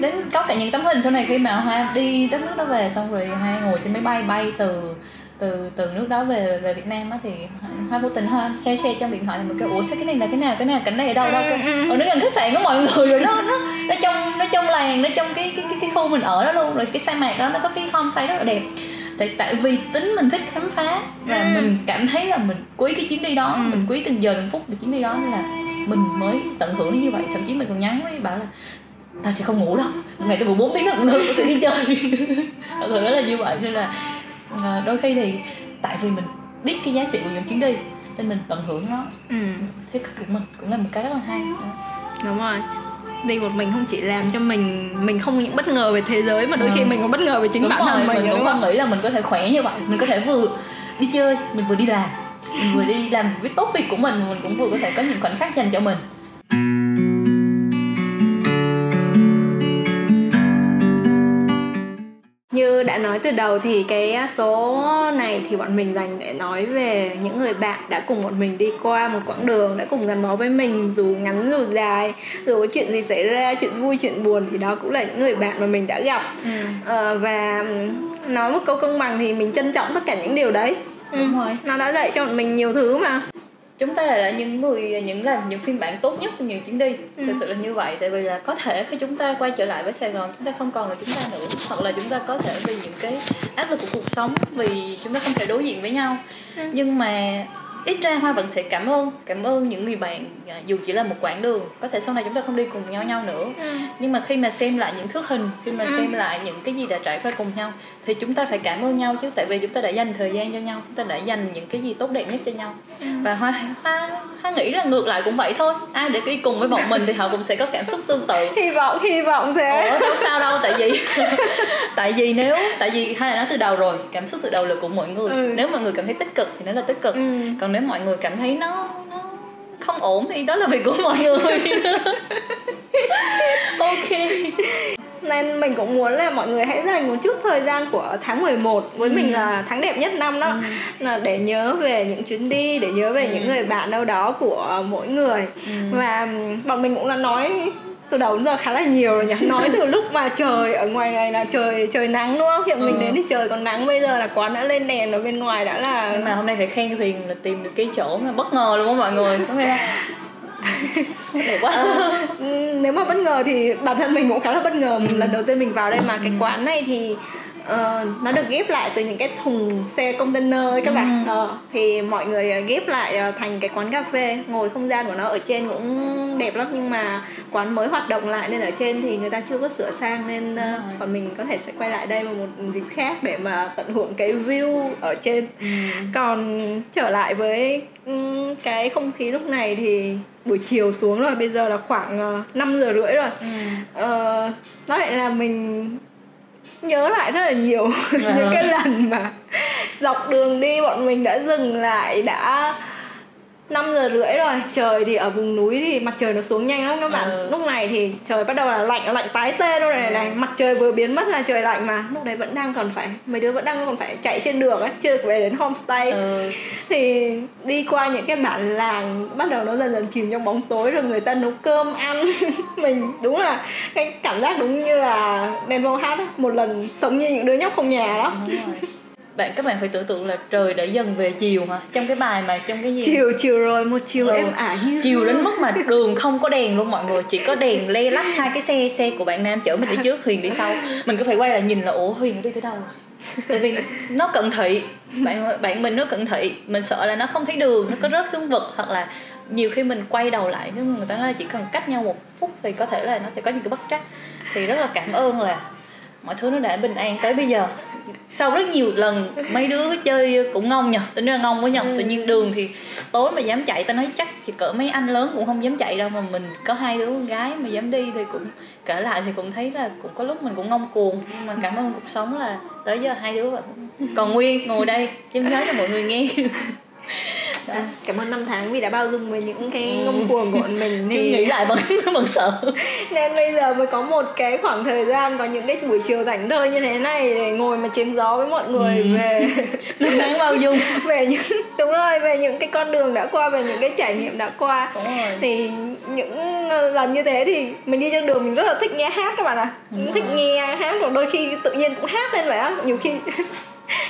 [SPEAKER 2] đến có cả những tấm hình sau này khi mà hoa đi đất nước đó về xong rồi hai ngồi trên máy bay bay từ từ từ nước đó về về Việt Nam á thì hoa vô tình hoa share share trong điện thoại thì mình kêu ủa sao cái này là cái nào cái nào cảnh này ở đâu đâu? Ừ, ở nó gần khách sạn của mọi người rồi nó nó nó trong nó trong làng nó trong cái cái cái, cái khu mình ở đó luôn. Rồi cái sa mạc đó nó có cái homestay rất là đẹp tại tại vì tính mình thích khám phá và ừ. mình cảm thấy là mình quý cái chuyến đi đó ừ. mình quý từng giờ từng phút của chuyến đi đó nên là mình mới tận hưởng như vậy thậm chí mình còn nhắn với bảo là ta sẽ không ngủ đâu một ngày tôi ngủ 4 tiếng thôi tôi sẽ đi chơi thật sự đó là như vậy nên là à, đôi khi thì tại vì mình biết cái giá trị của những chuyến đi nên mình tận hưởng nó ừ. theo cách của mình cũng là một cái rất là hay
[SPEAKER 1] đúng rồi đi một mình không chỉ làm cho mình mình không những bất ngờ về thế giới mà đôi ừ. khi mình còn bất ngờ về chính
[SPEAKER 2] đúng
[SPEAKER 1] bản thân mình
[SPEAKER 2] mình cũng không nghĩ là mình có thể khỏe như vậy mình có thể vừa đi chơi mình vừa đi làm mình vừa đi làm với tốt việc của mình mình cũng vừa có thể có những khoảnh khắc dành cho mình
[SPEAKER 1] đã nói từ đầu thì cái số này thì bọn mình dành để nói về những người bạn đã cùng bọn mình đi qua một quãng đường đã cùng gắn bó với mình dù ngắn dù dài dù có chuyện gì xảy ra chuyện vui chuyện buồn thì đó cũng là những người bạn mà mình đã gặp ừ. à, và nói một câu công bằng thì mình trân trọng tất cả những điều đấy
[SPEAKER 2] đúng ừ. rồi
[SPEAKER 1] nó đã dạy cho bọn mình nhiều thứ mà
[SPEAKER 2] chúng ta là những người những là những phiên bản tốt nhất trong những chuyến đi ừ. thực sự là như vậy tại vì là có thể khi chúng ta quay trở lại với sài gòn chúng ta không còn là chúng ta nữa hoặc là chúng ta có thể vì những cái áp lực của cuộc sống vì chúng ta không thể đối diện với nhau ừ. nhưng mà ít ra hoa vẫn sẽ cảm ơn cảm ơn những người bạn à, dù chỉ là một quãng đường có thể sau này chúng ta không đi cùng nhau nhau nữa ừ. nhưng mà khi mà xem lại những thước hình khi mà ừ. xem lại những cái gì đã trải qua cùng nhau thì chúng ta phải cảm ơn nhau chứ tại vì chúng ta đã dành thời gian cho nhau chúng ta đã dành những cái gì tốt đẹp nhất cho nhau ừ. và hoa hoa hoa nghĩ là ngược lại cũng vậy thôi ai để đi cùng với bọn mình thì họ cũng sẽ có cảm xúc tương tự
[SPEAKER 1] hy vọng hy vọng thế
[SPEAKER 2] Ủa, đâu sao đâu tại vì tại vì nếu tại vì hai là nói từ đầu rồi cảm xúc từ đầu là của mọi người ừ. nếu mọi người cảm thấy tích cực thì nó là tích cực ừ. còn nếu mọi người cảm thấy nó nó không ổn thì đó là việc của mọi người ok
[SPEAKER 1] nên mình cũng muốn là mọi người hãy dành một chút thời gian của tháng 11 với ừ. mình là tháng đẹp nhất năm đó ừ. là để nhớ về những chuyến đi để nhớ về ừ. những người bạn đâu đó của mỗi người ừ. và bọn mình cũng đã nói từ đầu đến giờ khá là nhiều rồi nhỉ? Nói từ lúc mà trời ở ngoài này là trời trời nắng đúng không? Hiện ừ. mình đến thì trời còn nắng bây giờ là quán đã lên đèn ở bên ngoài đã là
[SPEAKER 2] nhưng mà hôm nay phải khen Huyền là tìm được cái chỗ mà bất ngờ luôn á mọi người có nghe không? Đẹp quá.
[SPEAKER 1] À, nếu mà bất ngờ thì bản thân mình cũng khá là bất ngờ. Ừ. lần đầu tiên mình vào đây mà cái quán này thì uh, nó được ghép lại từ những cái thùng xe container ấy các bạn. Uh, thì mọi người ghép lại thành cái quán cà phê. Ngồi không gian của nó ở trên cũng đẹp lắm nhưng mà quán mới hoạt động lại nên ở trên thì người ta chưa có sửa sang nên uh, còn mình có thể sẽ quay lại đây vào một dịp khác để mà tận hưởng cái view ở trên. Ừ. còn trở lại với um, cái không khí lúc này thì buổi chiều xuống rồi bây giờ là khoảng uh, 5 giờ rưỡi rồi. Ừ. uh, nó lại là mình nhớ lại rất là nhiều những cái lần mà dọc đường đi bọn mình đã dừng lại đã 5 giờ rưỡi rồi trời thì ở vùng núi thì mặt trời nó xuống nhanh lắm các bạn. Ừ. lúc này thì trời bắt đầu là lạnh lạnh tái tê luôn này này. Mặt trời vừa biến mất là trời lạnh mà. Lúc đấy vẫn đang còn phải mấy đứa vẫn đang còn phải chạy trên đường ấy chưa được về đến homestay. Ừ. thì đi qua những cái bản làng bắt đầu nó dần dần chìm trong bóng tối rồi người ta nấu cơm ăn. Mình đúng là cái cảm giác đúng như là đèn vô hát một lần sống như những đứa nhóc không nhà đó
[SPEAKER 2] bạn các bạn phải tưởng tượng là trời đã dần về chiều hả trong cái bài mà trong cái gì?
[SPEAKER 1] Chiều chiều rồi một chiều ừ. em ả như
[SPEAKER 2] chiều đến mức mà đường không có đèn luôn mọi người chỉ có đèn le lắc hai cái xe xe của bạn nam chở mình đi trước huyền đi sau. Mình cứ phải quay lại nhìn là ủa huyền đi tới đâu tại vì nó cận thị. Bạn bạn mình nó cận thị. Mình sợ là nó không thấy đường nó có rớt xuống vực hoặc là nhiều khi mình quay đầu lại nếu người ta nói là chỉ cần cách nhau một phút thì có thể là nó sẽ có những cái bất trắc. Thì rất là cảm ơn là mọi thứ nó đã bình an tới bây giờ sau rất nhiều lần mấy đứa chơi cũng ngông nhờ tính ra ngông với nhau ừ. tự nhiên đường thì tối mà dám chạy tao nói chắc thì cỡ mấy anh lớn cũng không dám chạy đâu mà mình có hai đứa con gái mà dám đi thì cũng kể lại thì cũng thấy là cũng có lúc mình cũng ngông cuồng nhưng mà cảm ơn cuộc sống là tới giờ hai đứa còn nguyên ngồi đây chém nhớ cho mọi người nghe
[SPEAKER 1] Cảm ơn năm tháng vì đã bao dung với những cái ừ. ngông cuồng của bọn mình
[SPEAKER 2] thì nghĩ lại vẫn vẫn sợ
[SPEAKER 1] nên bây giờ mới có một cái khoảng thời gian có những cái buổi chiều rảnh thơi như thế này để ngồi mà chém gió với mọi người ừ. về
[SPEAKER 2] năm tháng bao dung
[SPEAKER 1] về những đúng rồi về những cái con đường đã qua về những cái trải nghiệm đã qua thì những lần như thế thì mình đi trên đường mình rất là thích nghe hát các bạn ạ à. thích nghe hát rồi đôi khi tự nhiên cũng hát lên vậy á nhiều khi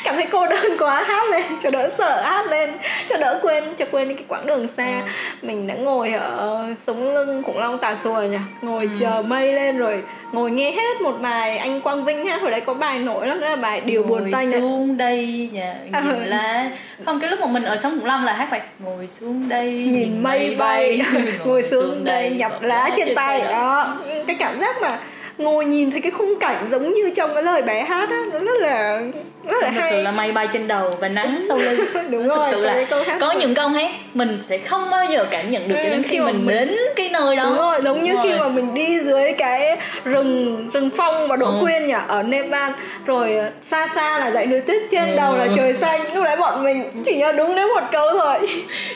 [SPEAKER 1] cảm thấy cô đơn quá hát lên cho đỡ sợ hát lên cho đỡ quên cho quên cái quãng đường xa ừ. mình đã ngồi ở sống lưng khủng long tà xùa nhỉ ngồi ừ. chờ mây lên rồi ngồi nghe hết một bài anh quang vinh hát hồi đấy có bài nổi lắm đó là bài điều buồn tay
[SPEAKER 2] nhỉ xuống đây nhà à. nhìn lá không cái lúc mà mình ở sống khủng long là hát bài ngồi xuống đây
[SPEAKER 1] nhìn, nhìn mây bay, bay. ngồi xuống đây nhập lá trên tay đó cái cảm giác mà ngồi nhìn thấy cái khung cảnh giống như trong cái lời bé hát á nó rất là rất là
[SPEAKER 2] thực sự là mây bay trên đầu và nắng sau lưng.
[SPEAKER 1] Đúng rồi
[SPEAKER 2] thực sự là có những câu hát mình sẽ không bao giờ cảm nhận được cho đến khi, mình, mình đến cái nơi đó.
[SPEAKER 1] Đúng rồi giống đúng như rồi. khi mà mình đi dưới cái rừng rừng phong và độ ừ. quyên nhỉ ở Nepal. Rồi ờ, xa xa là dãy núi tuyết trên ừ. đầu là trời xanh. Lúc đấy bọn mình chỉ nhớ đúng đến một câu thôi.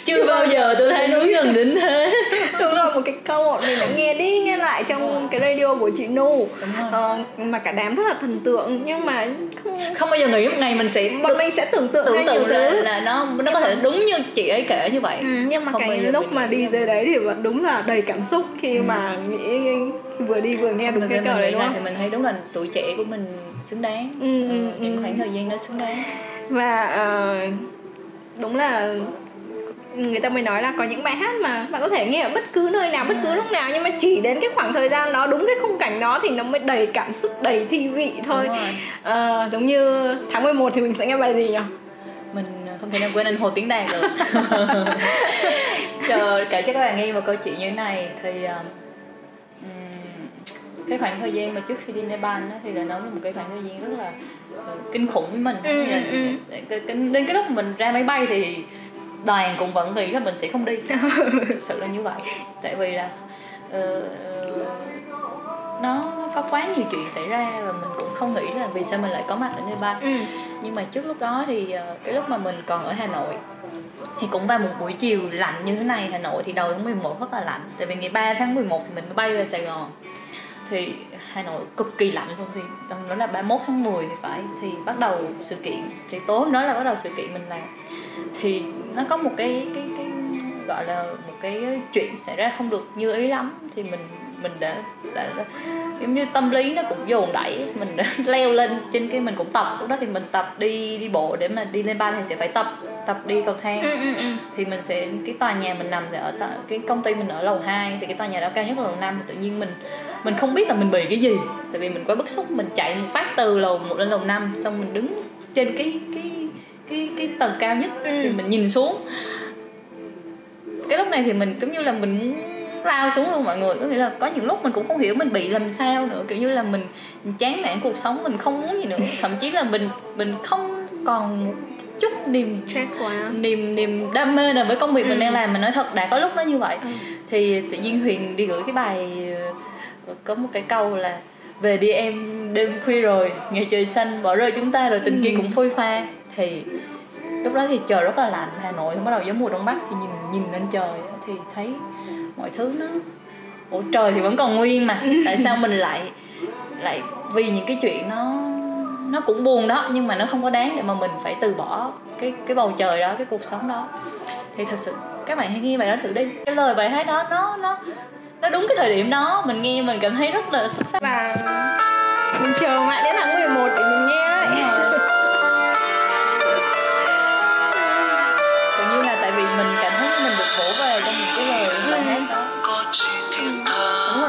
[SPEAKER 2] Chưa, chưa bao giờ tôi thấy núi gần đến thế.
[SPEAKER 1] Đúng rồi một cái câu bọn mình đã nghe đi nghe lại trong cái radio của chị Nu. Ờ, mà cả đám rất là thần tượng nhưng mà
[SPEAKER 2] không không bao giờ nghĩ một ngày mình sẽ
[SPEAKER 1] bọn mình sẽ tưởng tượng
[SPEAKER 2] tưởng tượng là, là nó nó có thể đúng như chị ấy kể như vậy.
[SPEAKER 1] Ừ, nhưng mà không cái lúc mà đi dưới đấy thì vẫn đúng là đầy cảm xúc khi ừ. mà nghĩ vừa đi vừa nghe đúng cái câu đấy đúng không?
[SPEAKER 2] thì mình thấy đúng là tuổi trẻ của mình xứng đáng. Ừ, ừ, ừ, những khoảng thời gian đó xứng đáng.
[SPEAKER 1] Và uh, đúng là người ta mới nói là có những bài hát mà bạn có thể nghe ở bất cứ nơi nào bất cứ lúc nào nhưng mà chỉ đến cái khoảng thời gian đó đúng cái khung cảnh đó thì nó mới đầy cảm xúc đầy thi vị thôi. À, giống như tháng 11 thì mình sẽ nghe bài gì nhỉ?
[SPEAKER 2] Mình không thể nào quên anh Hồ Tiến Đàn được. Chờ kể cho các bạn nghe một câu chuyện như thế này thì um, cái khoảng thời gian mà trước khi đi Nepal đó, thì là nó là một cái khoảng thời gian rất là kinh khủng với mình. Ừ, ừ. đến cái lúc mình ra máy bay thì đoàn cũng vẫn nghĩ là mình sẽ không đi. Sự là như vậy. Tại vì là uh, nó có quá nhiều chuyện xảy ra và mình cũng không nghĩ là vì sao mình lại có mặt ở Nepal. Ừ. nhưng mà trước lúc đó thì uh, cái lúc mà mình còn ở Hà Nội thì cũng vào một buổi chiều lạnh như thế này. Hà Nội thì đầu tháng 11 rất là lạnh. Tại vì ngày 3 tháng 11 thì mình mới bay về Sài Gòn. Thì Hà Nội cực kỳ lạnh luôn. Thì đó là 31 tháng 10 thì phải. Thì bắt đầu sự kiện thì tối hôm đó là bắt đầu sự kiện mình làm. Thì nó có một cái cái cái gọi là một cái chuyện xảy ra không được như ý lắm. Thì mình mình đã, đã, đã giống như tâm lý nó cũng dồn đẩy mình đã leo lên trên cái mình cũng tập. Lúc đó thì mình tập đi đi bộ để mà đi lên ban thì sẽ phải tập tập đi cầu thang. Ừ, ừ, ừ. thì mình sẽ cái tòa nhà mình nằm thì ở cái công ty mình ở lầu 2 thì cái tòa nhà đó cao nhất là lầu 5 thì tự nhiên mình mình không biết là mình bị cái gì. Tại vì mình quá bức xúc mình chạy một phát từ lầu một lên lầu 5 xong mình đứng trên cái cái cái cái tầng cao nhất ừ. thì mình nhìn xuống cái lúc này thì mình giống như là mình muốn lao xuống luôn mọi người có nghĩa là có những lúc mình cũng không hiểu mình bị làm sao nữa kiểu như là mình, mình chán nản cuộc sống mình không muốn gì nữa thậm chí là mình mình không còn một chút niềm niềm niềm đam mê nào với công việc ừ. mình đang làm mình nói thật đã có lúc nó như vậy ừ. thì tự nhiên huyền đi gửi cái bài ờ, có một cái câu là về đi em đêm khuya rồi ngày trời xanh bỏ rơi chúng ta rồi tình ừ. kia cũng phôi pha thì lúc đó thì trời rất là lạnh hà nội bắt đầu giống mùa đông bắc thì nhìn nhìn lên trời thì thấy mọi thứ nó ủa trời thì vẫn còn nguyên mà tại sao mình lại lại vì những cái chuyện nó nó cũng buồn đó nhưng mà nó không có đáng để mà mình phải từ bỏ cái cái bầu trời đó cái cuộc sống đó. Thì thật sự các bạn hãy nghe bài đó thử đi. Cái lời bài hát đó nó nó nó đúng cái thời điểm đó mình nghe mình cảm thấy rất là xuất sắc.
[SPEAKER 1] Và mình chờ mãi đến tháng 11 để mình nghe đấy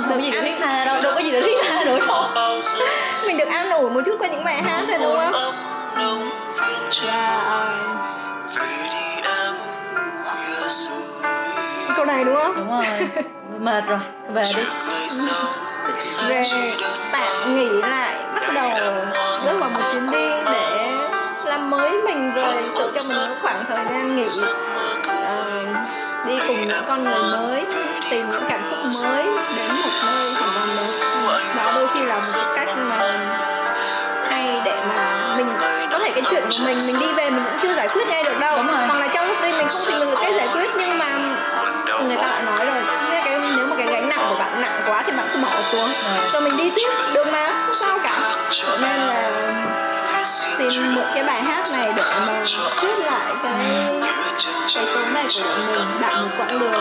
[SPEAKER 2] không có gì để thiết tha đâu đâu có gì để thiết tha nữa đâu.
[SPEAKER 1] Mình được an ủi một chút qua những bài hát thôi đúng không? Và câu này đúng không?
[SPEAKER 2] Đúng rồi. Mệt rồi về đi.
[SPEAKER 1] Về tạm nghỉ lại bắt đầu bước vào một chuyến đi để làm mới mình rồi tự cho mình một khoảng thời gian nghỉ uh, đi cùng những con người mới tìm những cảm xúc mới đến một nơi hoàn toàn mới đó đôi khi là một cách mà hay để mà mình có thể cái chuyện của mình mình đi về mình cũng chưa giải quyết ngay được đâu. Hoặc là trong lúc đi mình không tìm được cái giải quyết nhưng mà người ta đã nói rồi nếu, cái, nếu mà cái gánh nặng của bạn nặng quá thì bạn cứ bỏ xuống.
[SPEAKER 2] Rồi.
[SPEAKER 1] mình đi tiếp. Được mà. Không sao cả? Nên là xin mượn cái bài hát này để mà viết lại cái cái số này của mình. Bạn một quãng đường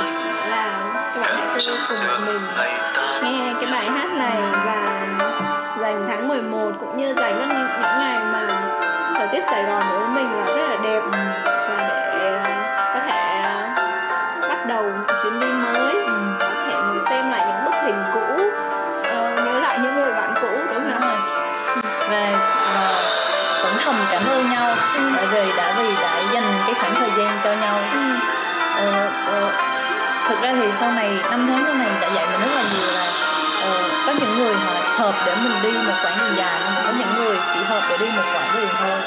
[SPEAKER 1] là bạn cứ cùng mình. Nghe cái bài hát này và dành tháng 11 cũng như dành những ngày mà thời tiết Sài Gòn đối với mình là rất là đẹp
[SPEAKER 2] thực ra thì sau này năm tháng sau này đã dạy mình rất là nhiều là uh, có những người họ hợp để mình đi một quãng đường dài nhưng mà có những người chỉ hợp để đi một quãng đường thôi.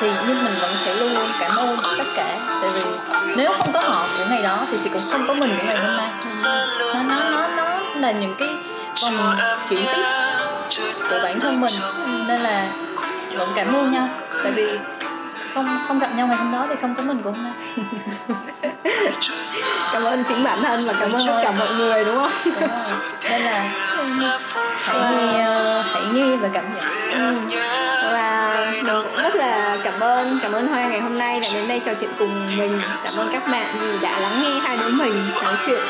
[SPEAKER 2] Thì nhưng mình vẫn sẽ luôn luôn cảm ơn tất cả tại vì nếu không có họ của ngày đó thì sẽ cũng không có mình của ngày hôm nay. Nó nó nó nó là những cái vòng chuyển tiếp của bản thân mình nên là vẫn cảm ơn nhau tại vì không không gặp nhau ngày hôm đó thì không có mình của hôm nay.
[SPEAKER 1] Cảm ơn chính bản thân và cảm ơn tất cả mọi người đúng không?
[SPEAKER 2] Đúng nên là hãy nghe hãy nghe và cảm nhận.
[SPEAKER 1] Và mình cũng rất là cảm ơn cảm ơn Hoa ngày hôm nay đã đến đây trò chuyện cùng mình. Cảm ơn các bạn vì đã lắng nghe hai đứa mình nói chuyện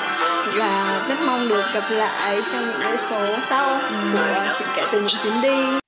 [SPEAKER 1] và rất mong được gặp lại trong những số sau của chuyện kể từ những chuyến đi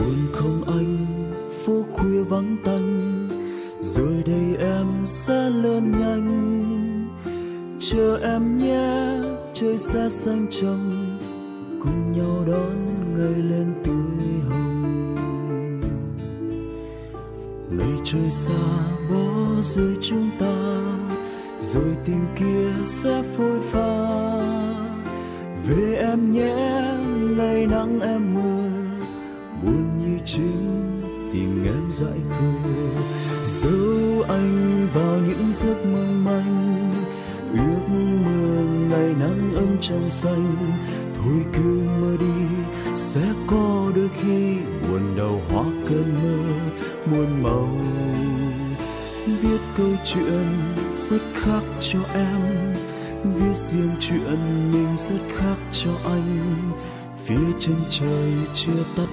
[SPEAKER 3] buồn không anh, phố khuya vắng tanh. Rồi đây em sẽ lớn nhanh. Chờ em nhé, trời sẽ xanh trong cùng nhau đón ngày lên tươi hồng. Ngày trời xa bỏ rơi chúng ta. Rồi tình kia sẽ phôi pha. Xanh. Thôi cứ mơ đi, sẽ có đôi khi buồn đầu hóa cơn mơ, muôn màu viết câu chuyện rất khác cho em, viết riêng chuyện mình rất khác cho anh. Phía chân trời chưa tắt